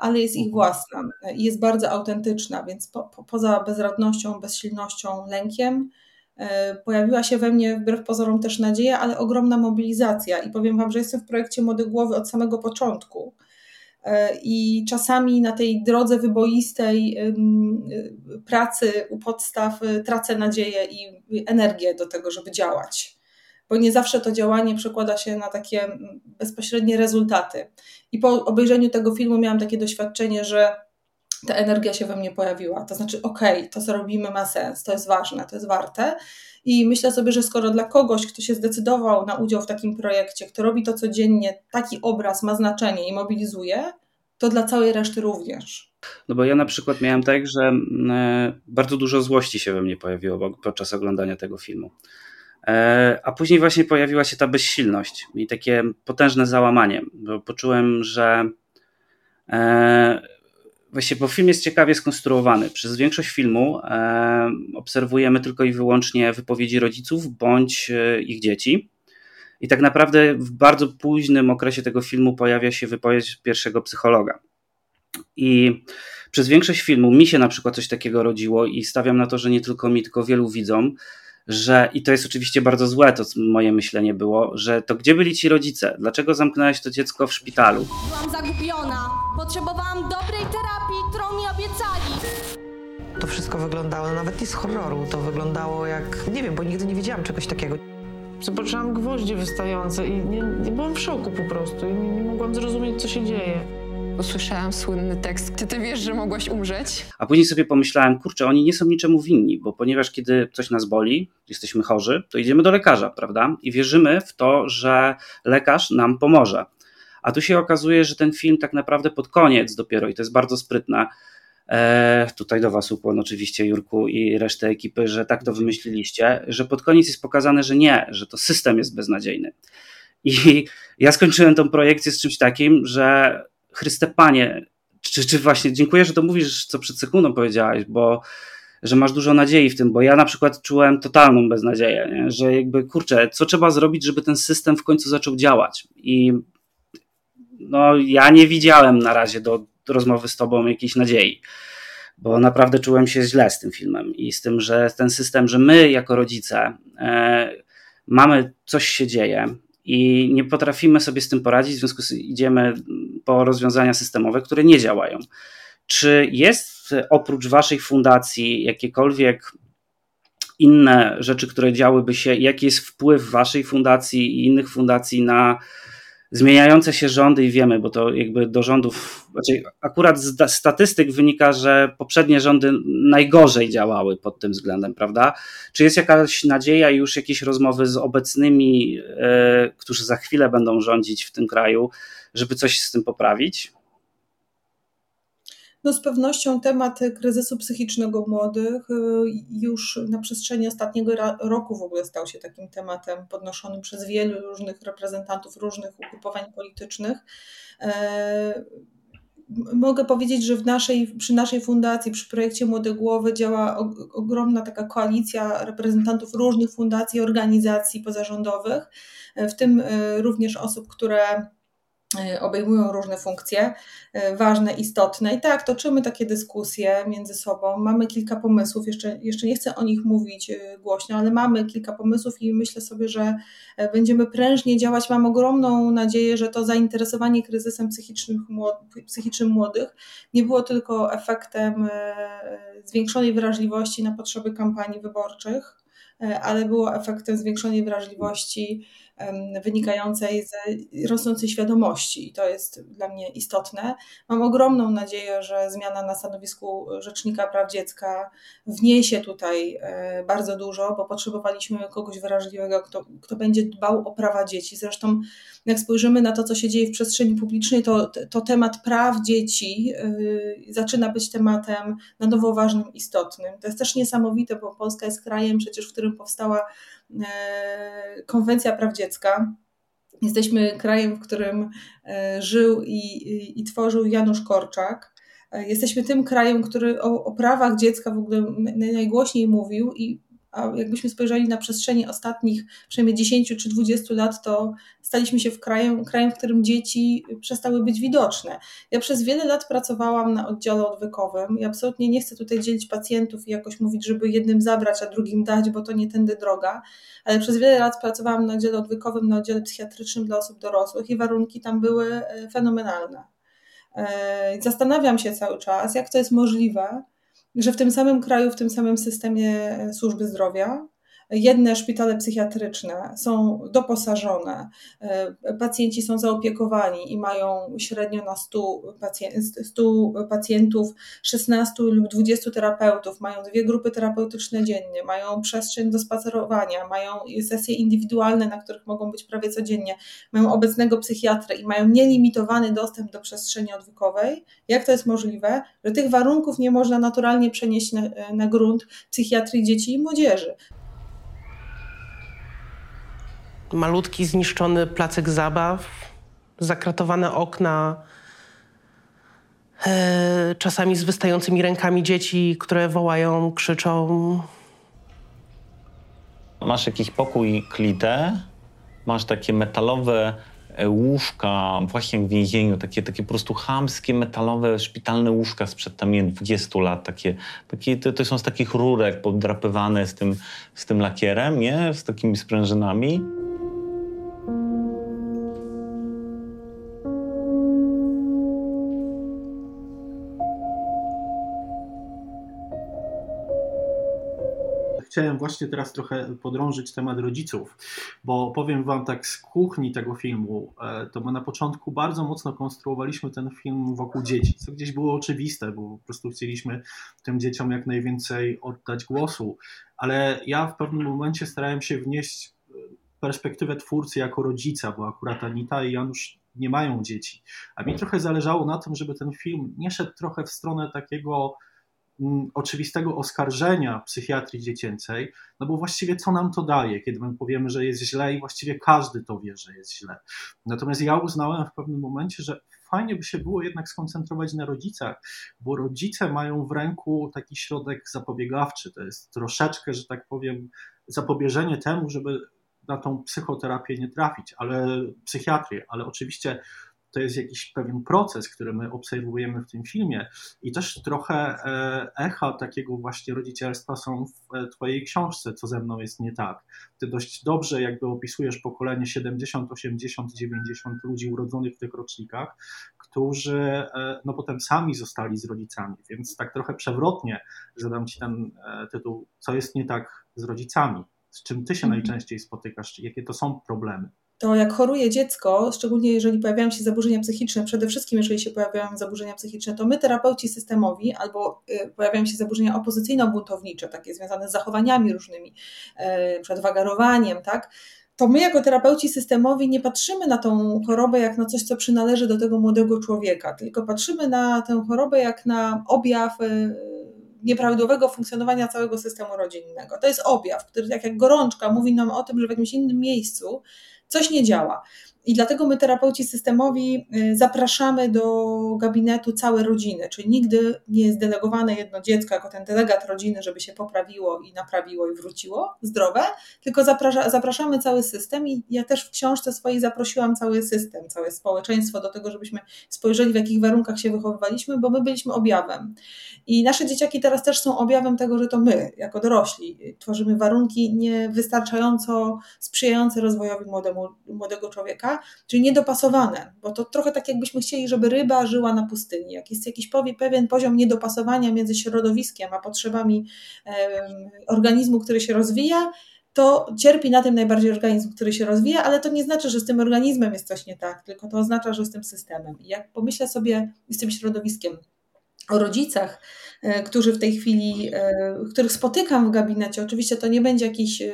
ale jest ich własna i jest bardzo autentyczna, więc po, po, poza bezradnością, bezsilnością, lękiem, E, pojawiła się we mnie wbrew pozorom też nadzieja, ale ogromna mobilizacja. I powiem Wam, że jestem w projekcie Młody Głowy od samego początku. E, I czasami na tej drodze wyboistej pracy u podstaw e, tracę nadzieję i energię do tego, żeby działać. Bo nie zawsze to działanie przekłada się na takie bezpośrednie rezultaty. I po obejrzeniu tego filmu miałam takie doświadczenie, że ta energia się we mnie pojawiła. To znaczy, okej, okay, to co robimy ma sens, to jest ważne, to jest warte. I myślę sobie, że skoro dla kogoś, kto się zdecydował na udział w takim projekcie, kto robi to codziennie, taki obraz ma znaczenie i mobilizuje, to dla całej reszty również. No bo ja na przykład miałem tak, że mm, e, bardzo dużo złości się we mnie pojawiło podczas oglądania tego filmu. E, a później właśnie pojawiła się ta bezsilność i takie potężne załamanie, bo poczułem, że e, Właśnie, bo film jest ciekawie skonstruowany. Przez większość filmu e, obserwujemy tylko i wyłącznie wypowiedzi rodziców bądź e, ich dzieci. I tak naprawdę w bardzo późnym okresie tego filmu pojawia się wypowiedź pierwszego psychologa. I przez większość filmu mi się na przykład coś takiego rodziło i stawiam na to, że nie tylko mi, tylko wielu widzom, że, i to jest oczywiście bardzo złe, to moje myślenie było, że to gdzie byli ci rodzice? Dlaczego zamknęłaś to dziecko w szpitalu? Byłam zagubiona. Potrzebowałam dobrej terapii. To wszystko wyglądało, nawet nie z horroru, to wyglądało jak, nie wiem, bo nigdy nie widziałam czegoś takiego. Zobaczyłam gwoździe wystające i nie, nie byłam w szoku po prostu i nie, nie mogłam zrozumieć, co się dzieje usłyszałam słynny tekst, ty, ty wiesz, że mogłaś umrzeć? A później sobie pomyślałem, kurczę, oni nie są niczemu winni, bo ponieważ kiedy coś nas boli, jesteśmy chorzy, to idziemy do lekarza, prawda? I wierzymy w to, że lekarz nam pomoże. A tu się okazuje, że ten film tak naprawdę pod koniec dopiero, i to jest bardzo sprytne, tutaj do Was ukłon oczywiście Jurku i resztę ekipy, że tak to wymyśliliście, że pod koniec jest pokazane, że nie, że to system jest beznadziejny. I ja skończyłem tą projekcję z czymś takim, że Chryste Panie, czy, czy właśnie dziękuję, że to mówisz, co przed sekundą powiedziałaś, bo że masz dużo nadziei w tym, bo ja na przykład czułem totalną beznadzieję, nie? że jakby kurczę, co trzeba zrobić, żeby ten system w końcu zaczął działać. I no, ja nie widziałem na razie do rozmowy z tobą jakiejś nadziei, bo naprawdę czułem się źle z tym filmem i z tym, że ten system, że my jako rodzice e, mamy, coś się dzieje, i nie potrafimy sobie z tym poradzić, w związku z tym idziemy po rozwiązania systemowe, które nie działają. Czy jest oprócz Waszej fundacji jakiekolwiek inne rzeczy, które działyby się, jaki jest wpływ Waszej fundacji i innych fundacji na zmieniające się rządy i wiemy, bo to jakby do rządów, znaczy akurat z statystyk wynika, że poprzednie rządy najgorzej działały pod tym względem, prawda? Czy jest jakaś nadzieja i już jakieś rozmowy z obecnymi, e, którzy za chwilę będą rządzić w tym kraju, żeby coś z tym poprawić? No z pewnością temat kryzysu psychicznego młodych y, już na przestrzeni ostatniego roku w ogóle stał się takim tematem podnoszonym przez wielu różnych reprezentantów różnych ugrupowań politycznych. E, mogę powiedzieć, że w naszej, przy naszej fundacji, przy projekcie Młode Głowy działa ogromna taka koalicja reprezentantów różnych fundacji, organizacji pozarządowych, e, w tym e, również osób, które obejmują różne funkcje y, ważne, istotne. I tak, toczymy takie dyskusje między sobą. Mamy kilka pomysłów, jeszcze, jeszcze nie chcę o nich mówić y, głośno, ale mamy kilka pomysłów i myślę sobie, że będziemy prężnie działać. Mam ogromną nadzieję, że to zainteresowanie kryzysem psychicznym, psychicznym młodych nie było tylko efektem zwiększonej wrażliwości na potrzeby kampanii wyborczych, ale było efektem zwiększonej wrażliwości wynikającej z rosnącej świadomości i to jest dla mnie istotne. Mam ogromną nadzieję, że zmiana na stanowisku Rzecznika Praw Dziecka wniesie tutaj e, bardzo dużo, bo potrzebowaliśmy kogoś wrażliwego, kto, kto będzie dbał o prawa dzieci. Zresztą jak spojrzymy na to, co się dzieje w przestrzeni publicznej, to, to temat praw dzieci e, zaczyna być tematem na nowo ważnym, istotnym. To jest też niesamowite, bo Polska jest krajem przecież, w którym powstała konwencja Praw Dziecka. Jesteśmy krajem, w którym e, żył i, i, i tworzył Janusz Korczak. E, jesteśmy tym krajem, który o, o prawach dziecka w ogóle najgłośniej mówił i a jakbyśmy spojrzeli na przestrzeni ostatnich przynajmniej 10 czy 20 lat, to staliśmy się w krajem, krajem, w którym dzieci przestały być widoczne. Ja przez wiele lat pracowałam na oddziale odwykowym i absolutnie nie chcę tutaj dzielić pacjentów i jakoś mówić, żeby jednym zabrać, a drugim dać, bo to nie tędy droga, ale przez wiele lat pracowałam na oddziale odwykowym, na oddziale psychiatrycznym dla osób dorosłych i warunki tam były e, fenomenalne. E, zastanawiam się cały czas, jak to jest możliwe, że w tym samym kraju, w tym samym systemie e, służby zdrowia Jedne szpitale psychiatryczne są doposażone, e, pacjenci są zaopiekowani i mają średnio na 100, pacjent, 100 pacjentów 16 lub 20 terapeutów, mają dwie grupy terapeutyczne dziennie, mają przestrzeń do spacerowania, mają sesje indywidualne, na których mogą być prawie codziennie, mają obecnego psychiatrę i mają nielimitowany dostęp do przestrzeni odwykowej. Jak to jest możliwe, że tych warunków nie można naturalnie przenieść na, na grunt psychiatrii dzieci i młodzieży? Malutki, zniszczony placek zabaw, zakratowane okna, e, czasami z wystającymi rękami dzieci, które wołają, krzyczą. Masz jakiś pokój klite, masz takie metalowe e, łóżka, właśnie w więzieniu, takie, takie po prostu chamskie, metalowe, szpitalne łóżka sprzed tam nie 20 lat, takie, takie to, to są z takich rurek poddrapywane z tym, z tym lakierem, nie? Z takimi sprężynami. Chciałem właśnie teraz trochę podrążyć temat rodziców, bo powiem Wam tak z kuchni tego filmu, e, to my na początku bardzo mocno konstruowaliśmy ten film wokół dzieci, co gdzieś było oczywiste, bo po prostu chcieliśmy tym dzieciom jak najwięcej oddać głosu, ale ja w pewnym momencie starałem się wnieść e, perspektywę twórcy jako rodzica, bo akurat Anita i Janusz nie mają dzieci. A mi trochę zależało na tym, żeby ten film nie szedł trochę w stronę takiego oczywistego oskarżenia psychiatrii dziecięcej, no bo właściwie co nam to daje, kiedy my powiemy, że jest źle i właściwie każdy to wie, że jest źle. Natomiast ja uznałem w pewnym momencie, że fajnie by się było jednak skoncentrować na rodzicach, bo rodzice mają w ręku taki środek zapobiegawczy. To jest troszeczkę, że tak powiem, zapobieżenie temu, żeby na tą psychoterapię nie trafić, ale psychiatrię, ale oczywiście to jest jakiś pewien proces, który my obserwujemy w tym filmie i też trochę e, echa takiego właśnie rodzicielstwa są w e, twojej książce, co ze mną jest nie tak. Ty dość dobrze jakby opisujesz pokolenie 70, 80, 90 ludzi urodzonych w tych rocznikach, którzy e, no potem sami zostali z rodzicami, więc tak trochę przewrotnie zadam ci ten tytuł, co jest nie tak z rodzicami, z czym ty się mhm. najczęściej spotykasz, jakie to są problemy to jak choruje dziecko, szczególnie jeżeli pojawiają się zaburzenia psychiczne, przede wszystkim jeżeli się pojawiają zaburzenia psychiczne, to my, terapeuci systemowi, albo y, pojawiają się zaburzenia opozycyjno-buntownicze, takie związane z zachowaniami różnymi, y, przed wagarowaniem, tak? to my jako terapeuci systemowi nie patrzymy na tą chorobę jak na coś, co przynależy do tego młodego człowieka, tylko patrzymy na tę chorobę jak na objaw y, nieprawidłowego funkcjonowania całego systemu rodzinnego. To jest objaw, który tak jak gorączka mówi nam o tym, że w jakimś innym miejscu coś nie działa. I dlatego my, terapeuci systemowi, y, zapraszamy do gabinetu całe rodziny, czyli nigdy nie jest delegowane jedno dziecko jako ten delegat rodziny, żeby się poprawiło i naprawiło i wróciło zdrowe, tylko zaprasza, zapraszamy cały system i ja też w książce swojej zaprosiłam cały system, całe społeczeństwo do tego, żebyśmy spojrzeli w jakich warunkach się wychowywaliśmy, bo my byliśmy objawem. I nasze dzieciaki teraz też są objawem tego, że to my, jako dorośli, tworzymy warunki niewystarczająco sprzyjające rozwojowi młodemu, młodego człowieka, czyli niedopasowane, bo to trochę tak jakbyśmy chcieli, żeby ryba żyła na pustyni. Jak jest jakiś pewien poziom niedopasowania między środowiskiem a potrzebami organizmu, który się rozwija, to cierpi na tym najbardziej organizm, który się rozwija, ale to nie znaczy, że z tym organizmem jest coś nie tak, tylko to oznacza, że z tym systemem. I jak pomyślę sobie z tym środowiskiem o rodzicach, e, którzy w tej chwili, e, których spotykam w gabinecie, oczywiście to nie będzie jakiś e,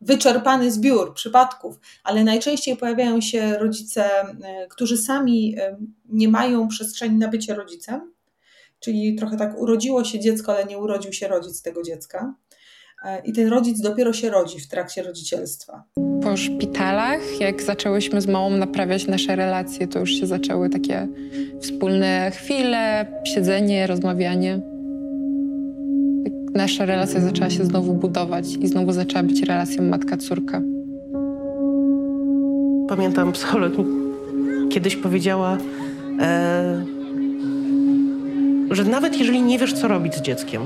wyczerpany zbiór przypadków, ale najczęściej pojawiają się rodzice, e, którzy sami e, nie mają przestrzeni na bycie rodzicem, czyli trochę tak urodziło się dziecko, ale nie urodził się rodzic tego dziecka. E, I ten rodzic dopiero się rodzi w trakcie rodzicielstwa. Po szpitalach, jak zaczęłyśmy z małą naprawiać nasze relacje, to już się zaczęły takie wspólne chwile, siedzenie, rozmawianie nasza relacja zaczęła się znowu budować i znowu zaczęła być relacją matka-córka. Pamiętam, psycholog kiedyś powiedziała, e, że nawet jeżeli nie wiesz, co robić z dzieckiem,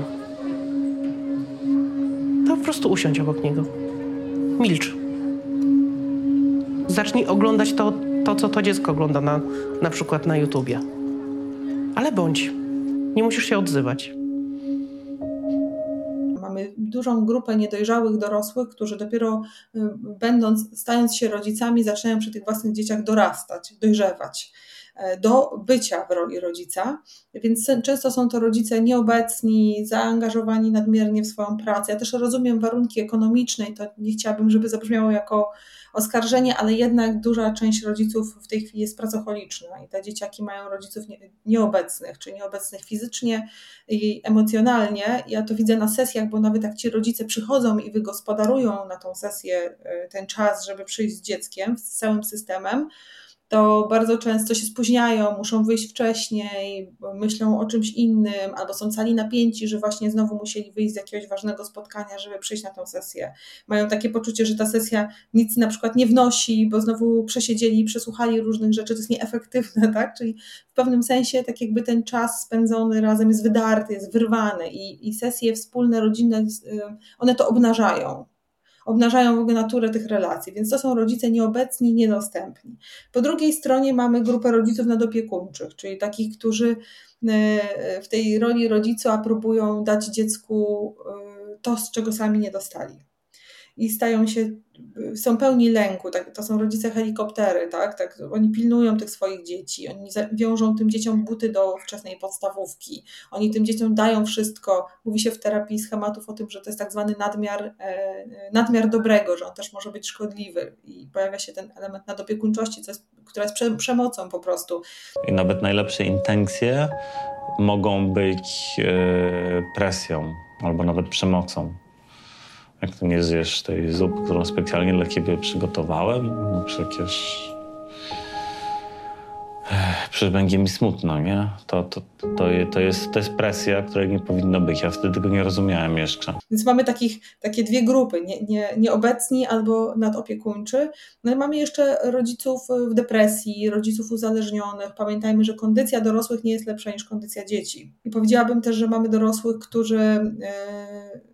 to po prostu usiądź obok niego. Milcz. Zacznij oglądać to, to co to dziecko ogląda na, na przykład na YouTubie. Ale bądź. Nie musisz się odzywać dużą grupę niedojrzałych dorosłych, którzy dopiero y, będąc, stając się rodzicami, zaczynają przy tych własnych dzieciach dorastać, dojrzewać e, do bycia w roli rodzica, więc często są to rodzice nieobecni, zaangażowani nadmiernie w swoją pracę. Ja też rozumiem warunki ekonomiczne i to nie chciałabym, żeby zabrzmiało jako oskarżenie, ale jednak duża część rodziców w tej chwili jest pracocholiczna i te dzieciaki mają rodziców nieobecnych, czy nieobecnych fizycznie i emocjonalnie. Ja to widzę na sesjach, bo nawet jak ci rodzice przychodzą i wygospodarują na tą sesję e, ten czas, żeby przyjść z dzieckiem, z całym systemem, to bardzo często się spóźniają, muszą wyjść wcześniej, myślą o czymś innym, albo są cali napięci, że właśnie znowu musieli wyjść z jakiegoś ważnego spotkania, żeby przyjść na tą sesję. Mają takie poczucie, że ta sesja nic na przykład nie wnosi, bo znowu przesiedzieli, przesłuchali różnych rzeczy, to jest nieefektywne, tak? Czyli w pewnym sensie tak jakby ten czas spędzony razem jest wydarty, jest wyrwany i, i sesje wspólne, rodzinne, one to obnażają obnażają w ogóle naturę tych relacji, więc to są rodzice nieobecni, niedostępni. Po drugiej stronie mamy grupę rodziców nadopiekuńczych, czyli takich, którzy e, w tej roli rodzica próbują dać dziecku e, to, z czego sami nie dostali. I stają się są pełni lęku, tak, to są rodzice helikoptery, tak, tak, oni pilnują tych swoich dzieci, oni wiążą tym dzieciom buty do wczesnej podstawówki, oni tym dzieciom dają wszystko, mówi się w terapii schematów o tym, że to jest tak zwany nadmiar, e, nadmiar dobrego, że on też może być szkodliwy i pojawia się ten element nadopiekuńczości, co jest, która jest prze, przemocą po prostu. I nawet najlepsze intencje mogą być e, presją albo nawet przemocą. Jak ty nie zjesz tej zupy, którą specjalnie dla ciebie przygotowałem, no przecież... Przecież będzie mi smutno, nie? To, to, to, to, jest, to jest presja, której nie powinno być. Ja wtedy tego nie rozumiałem jeszcze. Więc mamy takich, takie dwie grupy, nie, nie, nieobecni albo nadopiekuńczy. No i mamy jeszcze rodziców w depresji, rodziców uzależnionych. Pamiętajmy, że kondycja dorosłych nie jest lepsza niż kondycja dzieci. I powiedziałabym też, że mamy dorosłych, którzy... Yy,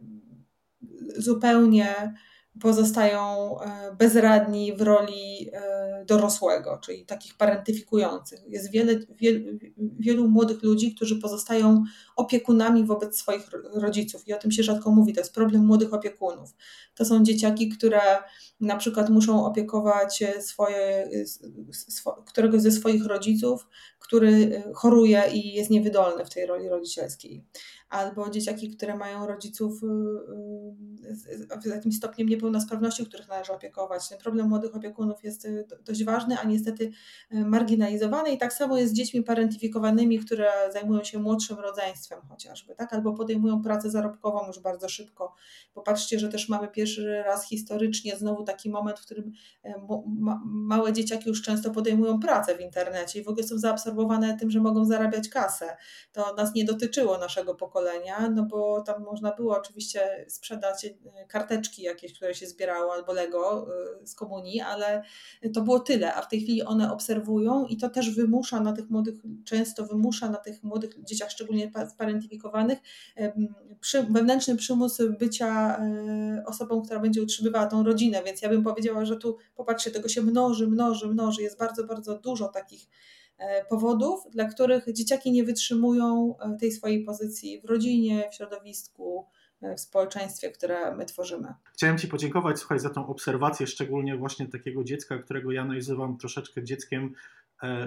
zupełnie pozostają e, bezradni w roli e, dorosłego, czyli takich parentyfikujących. Jest wiele, wielu, wielu młodych ludzi, którzy pozostają opiekunami wobec swoich rodziców i o tym się rzadko mówi. To jest problem młodych opiekunów. To są dzieciaki, które na przykład muszą opiekować swoje, swo, któregoś ze swoich rodziców, który choruje i jest niewydolny w tej roli rodzicielskiej albo dzieciaki, które mają rodziców y, z jakimś stopniem niepełnosprawności, których należy opiekować. Ten problem młodych opiekunów jest dość ważny, a niestety marginalizowany i tak samo jest z dziećmi parentyfikowanymi, które zajmują się młodszym rodzeństwem chociażby, tak? albo podejmują pracę zarobkową już bardzo szybko. Popatrzcie, że też mamy pierwszy raz historycznie znowu taki moment, w którym małe dzieciaki już często podejmują pracę w internecie i w ogóle są zaabsorbowane tym, że mogą zarabiać kasę. To nas nie dotyczyło naszego pokolenia, no bo tam można było oczywiście sprzedać e, karteczki jakieś, które się zbierało albo Lego e, z komunii, ale to było tyle, a w tej chwili one obserwują i to też wymusza na tych młodych, często wymusza na tych młodych dzieciach, szczególnie sparentyfikowanych, przy, wewnętrzny przymus bycia e, osobą, która będzie utrzymywała tą rodzinę, więc ja bym powiedziała, że tu popatrzcie, tego się mnoży, mnoży, mnoży, jest bardzo, bardzo dużo takich powodów, dla których dzieciaki nie wytrzymują e, tej swojej pozycji w rodzinie, w środowisku, e, w społeczeństwie, które my tworzymy. Chciałem Ci podziękować, słuchaj, za tą obserwację, szczególnie właśnie takiego dziecka, którego ja nazywam troszeczkę dzieckiem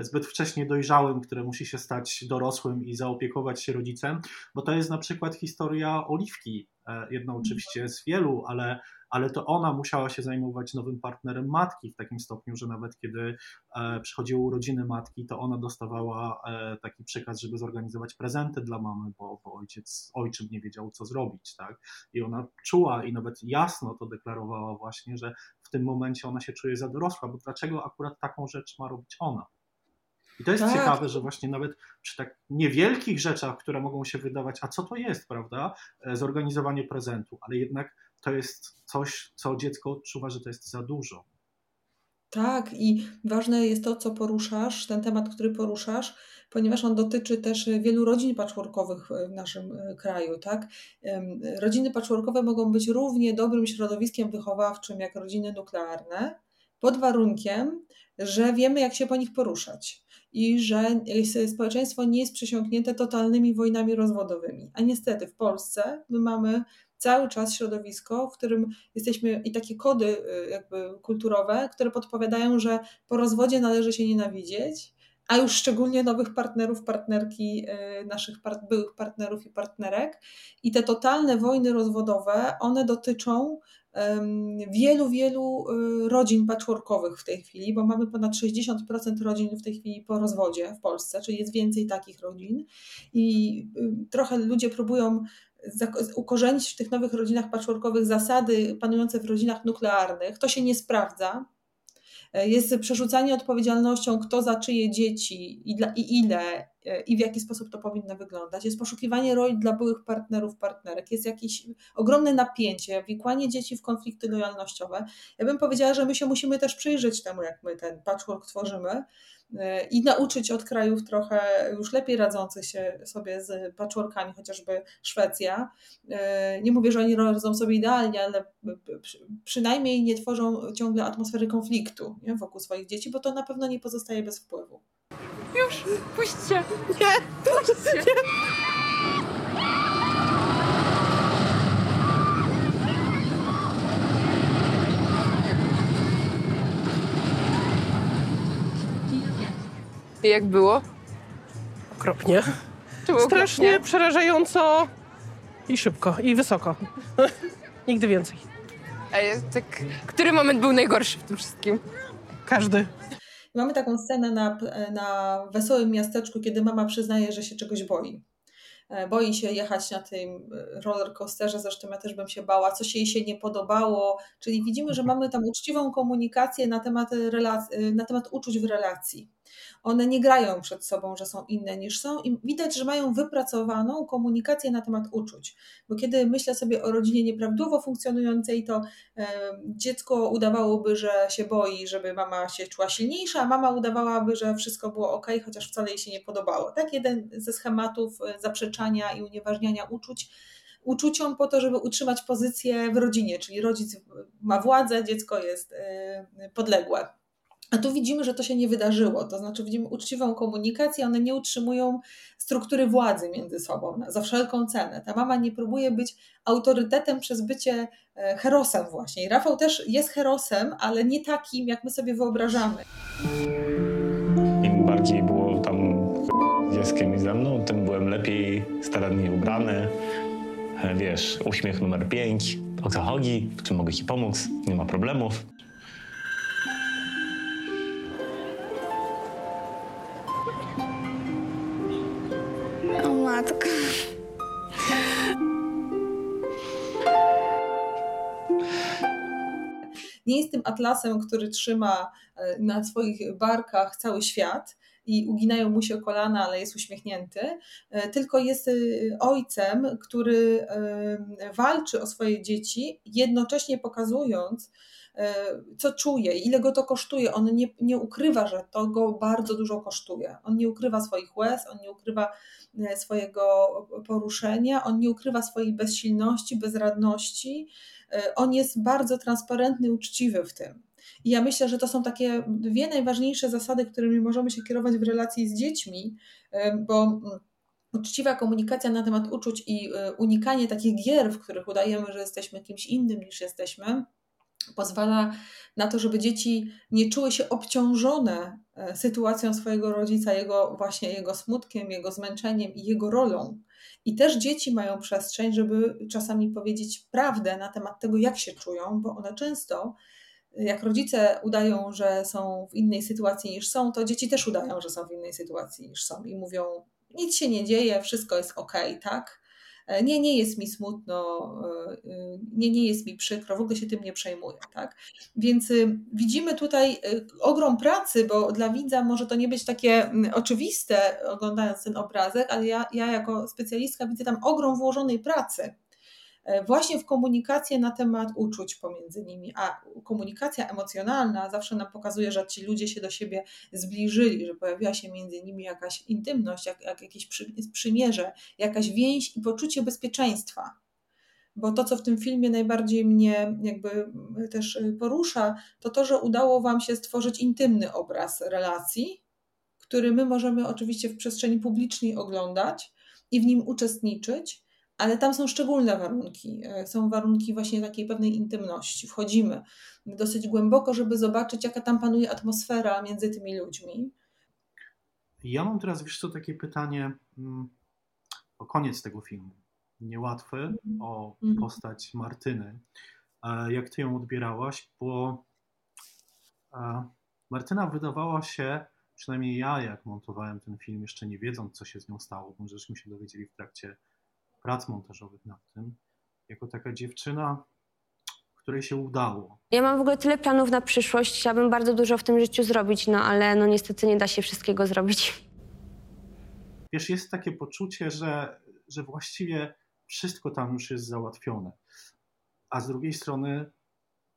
zbyt wcześnie dojrzałym, które musi się stać dorosłym i zaopiekować się rodzicem, bo to jest na przykład historia Oliwki, jedną oczywiście z wielu, ale ale to ona musiała się zajmować nowym partnerem matki w takim stopniu, że nawet kiedy e, przychodziły urodziny matki, to ona dostawała e, taki przekaz, żeby zorganizować prezenty dla mamy, bo, bo ojciec, ojczym nie wiedział, co zrobić, tak? I ona czuła i nawet jasno to deklarowała właśnie, że w tym momencie ona się czuje za dorosła, bo dlaczego akurat taką rzecz ma robić ona? I to jest tak. ciekawe, że właśnie nawet przy tak niewielkich rzeczach, które mogą się wydawać, a co to jest, prawda? E, zorganizowanie prezentu, ale jednak to jest coś, co dziecko odczuwa, że to jest za dużo. Tak, i ważne jest to, co poruszasz, ten temat, który poruszasz, ponieważ on dotyczy też wielu rodzin patchworkowych w naszym e, kraju. Tak? Rodziny patchworkowe mogą być równie dobrym środowiskiem wychowawczym jak rodziny nuklearne, pod warunkiem, że wiemy, jak się po nich poruszać i że społeczeństwo nie jest przesiąknięte totalnymi wojnami rozwodowymi. A niestety w Polsce my mamy cały czas środowisko, w którym jesteśmy i takie kody y, jakby kulturowe, które podpowiadają, że po rozwodzie należy się nienawidzieć, a już szczególnie nowych partnerów, partnerki, y, naszych part byłych partnerów i partnerek. I te totalne wojny rozwodowe, one dotyczą wielu, wielu y, rodzin patchworkowych w tej chwili, bo mamy ponad 60% rodzin w tej chwili po rozwodzie w Polsce, czyli jest więcej takich rodzin. I trochę ludzie próbują ukorzenić w tych nowych rodzinach patchworkowych zasady panujące w rodzinach nuklearnych. To się nie sprawdza. E, jest przerzucanie odpowiedzialnością, kto za czyje dzieci i, dla, i ile e, i w jaki sposób to powinno wyglądać. Jest poszukiwanie roli dla byłych partnerów, partnerek. Jest jakieś ogromne napięcie, wikłanie dzieci w konflikty lojalnościowe. Ja bym powiedziała, że my się musimy też przyjrzeć temu, jak my ten patchwork tworzymy i nauczyć od krajów trochę już lepiej radzących się sobie z patchworkami, chociażby Szwecja. E, nie mówię, że oni radzą sobie idealnie, ale przynajmniej nie tworzą ciągle atmosfery konfliktu nie, wokół swoich dzieci, bo to na pewno nie pozostaje bez wpływu. Już, puśćcie! Nie, puśćcie! Nie. I jak było? Okropnie. Było Strasznie okropnie? przerażająco i szybko, i wysoko. Nigdy więcej. A jest tak, który moment był najgorszy w tym wszystkim? Każdy. Mamy taką scenę na, na wesołym miasteczku, kiedy mama przyznaje, że się czegoś boi. E, boi się jechać na tym e, roller coasterze, zresztą ja też bym się bała, coś jej się nie podobało, czyli widzimy, że mamy tam uczciwą komunikację na temat, relac- na temat uczuć w relacji. One nie grają przed sobą, że są inne niż są i widać, że mają wypracowaną komunikację na temat uczuć. Bo kiedy myślę sobie o rodzinie nieprawidłowo funkcjonującej, to dziecko udawałoby, że się boi, żeby mama się czuła silniejsza, a mama udawałaby, że wszystko było ok, chociaż wcale jej się nie podobało. Tak, jeden ze schematów e, zaprzeczania i unieważniania uczuć uczuciom po to, żeby utrzymać pozycję w rodzinie, czyli rodzic ma władzę, dziecko jest e, podległe. A tu widzimy, że to się nie wydarzyło. To znaczy, widzimy uczciwą komunikację, one nie utrzymują struktury władzy między sobą za wszelką cenę. Ta mama nie próbuje być autorytetem przez bycie e, herosem, właśnie. I Rafał też jest herosem, ale nie takim, jak my sobie wyobrażamy. Im bardziej było tam dzieckiem i ze mną, tym byłem lepiej starannie ubrany. E, wiesz, uśmiech numer pięć O co chodzi? W czym mogę ci pomóc? Nie ma problemów. Nie jest tym atlasem, który trzyma e, na swoich barkach cały świat i uginają mu się kolana, ale jest uśmiechnięty, e, tylko jest e, ojcem, który walczy o swoje dzieci, jednocześnie pokazując, co czuje, ile go to kosztuje. On nie, nie ukrywa, że to go bardzo dużo kosztuje. On nie ukrywa swoich łez, on nie ukrywa swojego poruszenia, on nie ukrywa swojej bezsilności, bezradności. On jest bardzo transparentny, uczciwy w tym. I ja myślę, że to są takie dwie najważniejsze zasady, którymi możemy się kierować w relacji z dziećmi, bo mm, uczciwa komunikacja na temat uczuć i unikanie takich gier, w których udajemy, że jesteśmy kimś innym niż jesteśmy, pozwala na to, żeby dzieci nie czuły się obciążone e, sytuacją swojego rodzica, jego właśnie jego smutkiem, jego zmęczeniem i jego rolą. I też dzieci mają przestrzeń, żeby czasami powiedzieć prawdę na temat tego, jak się czują, bo one często, jak rodzice udają, że są w innej sytuacji niż są, to dzieci też udają, że są w innej sytuacji niż są i mówią: nic się nie dzieje, wszystko jest ok, tak? Nie, nie jest mi smutno, e, e, nie, nie jest mi przykro, w ogóle się tym nie przejmuję. Tak? Więc y, widzimy tutaj y, ogrom pracy, bo dla widza może to nie być takie mm, oczywiste, oglądając ten obrazek, ale ja, ja jako specjalistka widzę tam ogrom włożonej pracy. E, właśnie w komunikację na temat uczuć pomiędzy nimi. A komunikacja emocjonalna zawsze nam pokazuje, że ci ludzie się do siebie zbliżyli, że pojawiła się między nimi jakaś intymność, jak, jak jakieś przymierze, jakaś więź i poczucie bezpieczeństwa. Bo to, co w tym filmie najbardziej mnie jakby też porusza, to to, że udało Wam się stworzyć intymny obraz relacji, który my możemy oczywiście w przestrzeni publicznej oglądać i w nim uczestniczyć, ale tam są szczególne warunki. E, są warunki właśnie takiej pewnej intymności. Wchodzimy dosyć głęboko, żeby zobaczyć, jaka tam panuje atmosfera między tymi ludźmi. Ja mam teraz, wiesz co, takie pytanie mm, o koniec tego filmu. Niełatwy, mhm. o mhm. postać Martyny. E, jak ty ją odbierałaś? Bo e, Martyna wydawała się, przynajmniej ja, jak montowałem ten film, jeszcze nie wiedząc, co się z nią stało, bo żeśmy się dowiedzieli w trakcie prac montażowych nad tym, jako taka dziewczyna, której się udało. Ja mam w ogóle tyle planów na przyszłość, chciałabym bardzo dużo w tym życiu zrobić, no ale no niestety nie da się wszystkiego zrobić. Wiesz, jest takie poczucie, że, że właściwie wszystko tam już jest załatwione, a z drugiej strony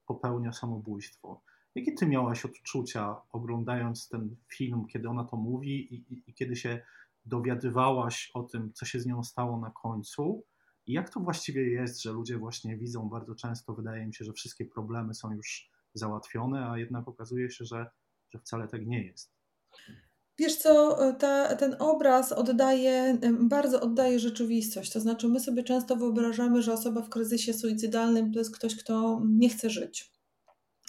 popełnia samobójstwo. Jakie ty miałaś odczucia oglądając ten film, kiedy ona to mówi i, i, i kiedy się dowiadywałaś o tym, co się z nią stało na końcu. I jak to właściwie jest, że ludzie właśnie widzą bardzo często, wydaje mi się, że wszystkie problemy są już załatwione, a jednak okazuje się, że, że wcale tak nie jest. Wiesz co, ta, ten obraz oddaje, bardzo oddaje rzeczywistość. To znaczy, my sobie często wyobrażamy, że osoba w kryzysie suicydalnym to jest ktoś, kto nie chce żyć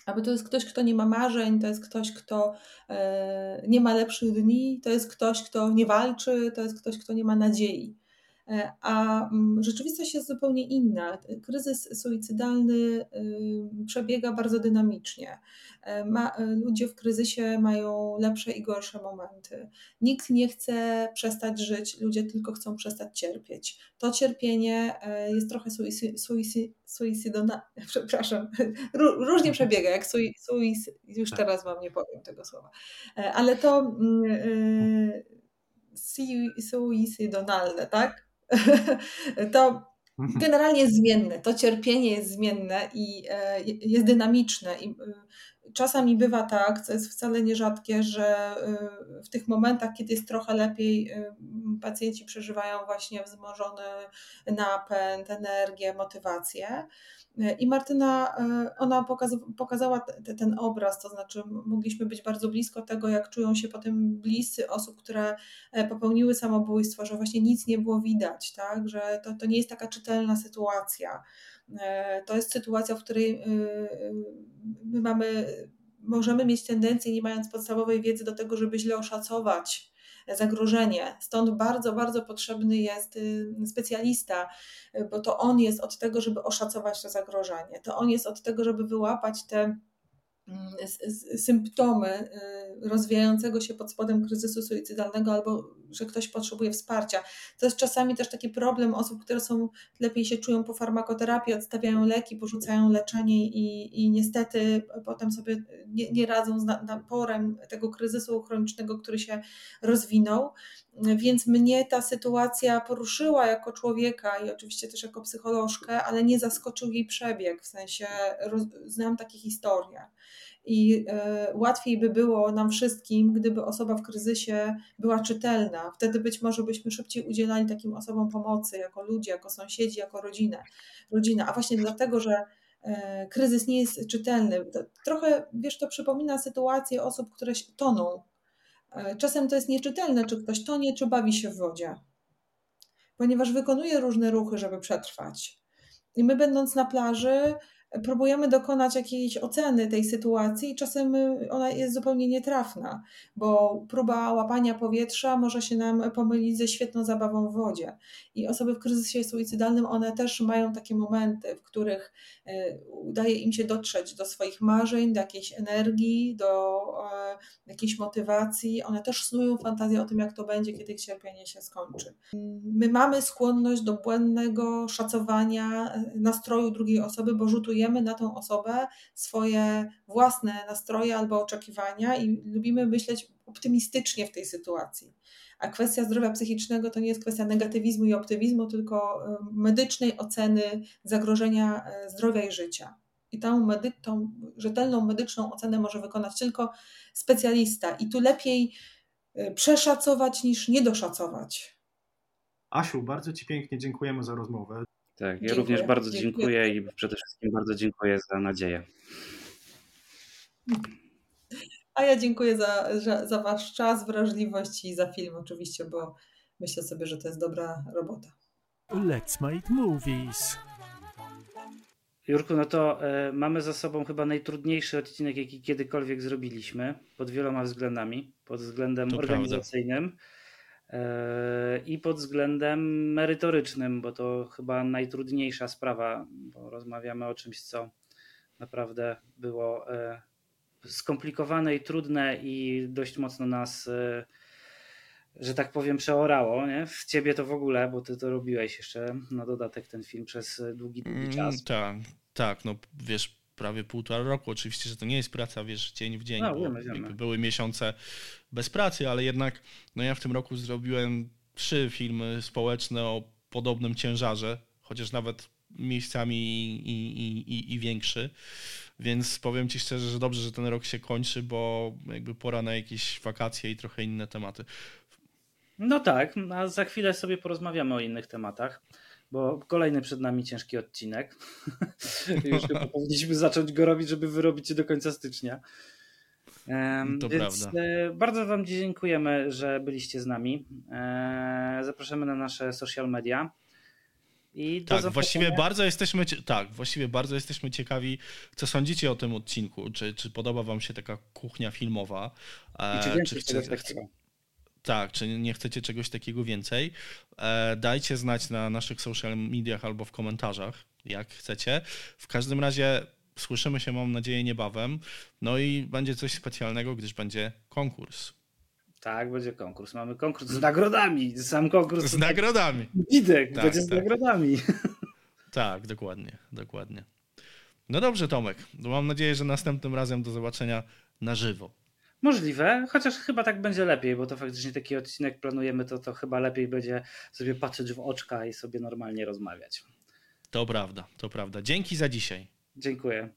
aby to jest ktoś, kto nie ma marzeń, to jest ktoś, kto e, nie ma lepszych dni, to jest ktoś, kto nie walczy, to jest ktoś, kto nie ma nadziei. E, a mm, rzeczywistość jest zupełnie inna. Kryzys suicydalny y, przebiega bardzo dynamicznie. E, ma, e, ludzie w kryzysie mają lepsze i gorsze momenty. Nikt nie chce przestać żyć, ludzie tylko chcą przestać cierpieć. To cierpienie jest trochę suicydona, przepraszam, różnie przebiega, jak suicid, już tak. teraz wam nie powiem tego słowa, ale to mm, suicydonalne, tak? To mhm. generalnie jest zmienne. To cierpienie jest zmienne i e, jest dynamiczne. I e, czasami bywa tak, co jest wcale nierzadkie, że e, w tych momentach, kiedy jest trochę lepiej, pacjenci przeżywają właśnie wzmożony napęd, energię, motywację. I Martyna, e, ona pokazała ten obraz, to znaczy mogliśmy być bardzo blisko tego, jak czują się potem bliscy osób, które e, popełniły samobójstwo, że właśnie nic nie było widać, tak? że to, to nie jest taka czytelna sytuacja. E, to jest sytuacja, w której my mamy, możemy mieć tendencję, nie mając podstawowej wiedzy do tego, żeby źle oszacować zagrożenie. Stąd bardzo, bardzo potrzebny jest y, specjalista, bo to on jest od tego, żeby oszacować to zagrożenie. To on jest od tego, żeby wyłapać te Mm, symptomy y, rozwijającego się pod spodem kryzysu suicydalnego albo że ktoś potrzebuje wsparcia. To jest czasami też taki problem osób, które są lepiej się czują po farmakoterapii, odstawiają leki, porzucają leczenie i, i niestety potem sobie nie, nie radzą z naporem tego kryzysu chronicznego, który się rozwinął. Więc mnie ta sytuacja poruszyła jako człowieka i oczywiście też jako psycholożkę, ale nie zaskoczył jej przebieg, w sensie roz, znam takie historie i e, łatwiej by było nam wszystkim, gdyby osoba w kryzysie była czytelna. Wtedy być może byśmy szybciej udzielali takim osobom pomocy, jako ludzie, jako sąsiedzi, jako rodzinę. rodzina. A właśnie dlatego, że e, kryzys nie jest czytelny. Trochę, wiesz, to przypomina sytuację osób, które toną. E, czasem to jest nieczytelne, czy ktoś tonie, czy bawi się w wodzie, ponieważ wykonuje różne ruchy, żeby przetrwać. I my, będąc na plaży, próbujemy dokonać jakiejś oceny tej sytuacji i czasem y, ona jest zupełnie nietrafna, bo próba łapania powietrza może się nam pomylić ze świetną zabawą w wodzie. I osoby w kryzysie suicydalnym, one też mają takie momenty, w których y, udaje im się dotrzeć do swoich marzeń, do jakiejś energii, do e, jakiejś motywacji. One też snują fantazję o tym, jak to będzie, kiedy ich cierpienie się skończy. My mamy skłonność do błędnego szacowania e, nastroju drugiej osoby, bo rzutujemy na tą osobę swoje własne nastroje albo oczekiwania i lubimy myśleć optymistycznie w tej sytuacji. A kwestia zdrowia psychicznego to nie jest kwestia negatywizmu i optymizmu, tylko e, medycznej oceny zagrożenia e, zdrowia i życia. I tą, medy- tą rzetelną medyczną ocenę może wykonać tylko specjalista. I tu lepiej e, przeszacować niż niedoszacować. Asiu, bardzo Ci pięknie dziękujemy za rozmowę. Tak, ja Dziękuję. również bardzo Dziękuję. dziękuję i przede wszystkim bardzo dziękuję za nadzieję. A ja dziękuję za, za, za Wasz czas, wrażliwość i za film oczywiście, bo myślę sobie, że to jest dobra robota. Let's make movies. Jurku, no to e, mamy za sobą chyba najtrudniejszy odcinek, jaki kiedykolwiek zrobiliśmy, pod wieloma względami. Pod względem To organizacyjnym e, i pod względem merytorycznym, bo to chyba najtrudniejsza sprawa, bo rozmawiamy o czymś, co naprawdę było e, skomplikowane i trudne i dość mocno nas, e, że tak powiem, przeorało. Nie? W ciebie to w ogóle, bo ty to robiłeś jeszcze na dodatek ten film przez długi, długi Mm, czas. tak, tak, no wiesz, prawie półtora roku. Oczywiście, że to nie jest praca, wiesz, dzień w dzień, No, bo wiemy, wiemy. były miesiące bez pracy, ale jednak no ja w tym roku zrobiłem trzy filmy społeczne o podobnym ciężarze, chociaż nawet miejscami i, i, i, i większy. Więc powiem ci szczerze, że dobrze, że ten rok się kończy, bo jakby pora na jakieś wakacje i trochę inne tematy. No tak, a za chwilę sobie porozmawiamy o innych tematach, bo kolejny przed nami ciężki odcinek. Już chyba powinniśmy zacząć go robić, żeby wyrobić się do końca stycznia. To Więc prawda. e, bardzo Wam dziękujemy, że byliście z nami. E, Zapraszamy na nasze social media. I Tak, właściwie bardzo jesteśmy, tak, właściwie bardzo jesteśmy ciekawi, co sądzicie o tym odcinku. Czy, czy podoba wam się taka kuchnia filmowa? E, I czy więcej czegoś takiego? Tak, czy nie chcecie czegoś takiego więcej? E, dajcie znać na naszych social mediach albo w komentarzach, jak chcecie. W każdym razie słyszymy się, mam nadzieję, niebawem. No i będzie coś specjalnego, gdyż będzie konkurs. Tak, będzie konkurs. Mamy konkurs z nagrodami. Sam konkurs. Z nagrodami. Widek, Tak, będzie z tak. nagrodami. Tak, dokładnie, dokładnie. No dobrze, Tomek. Mam nadzieję, że następnym razem do zobaczenia na żywo. Możliwe, chociaż chyba tak będzie lepiej, bo to faktycznie taki odcinek planujemy, to, to chyba lepiej będzie sobie patrzeć w oczka i sobie normalnie rozmawiać. To prawda, to prawda. Dzięki za dzisiaj. Dziękuję.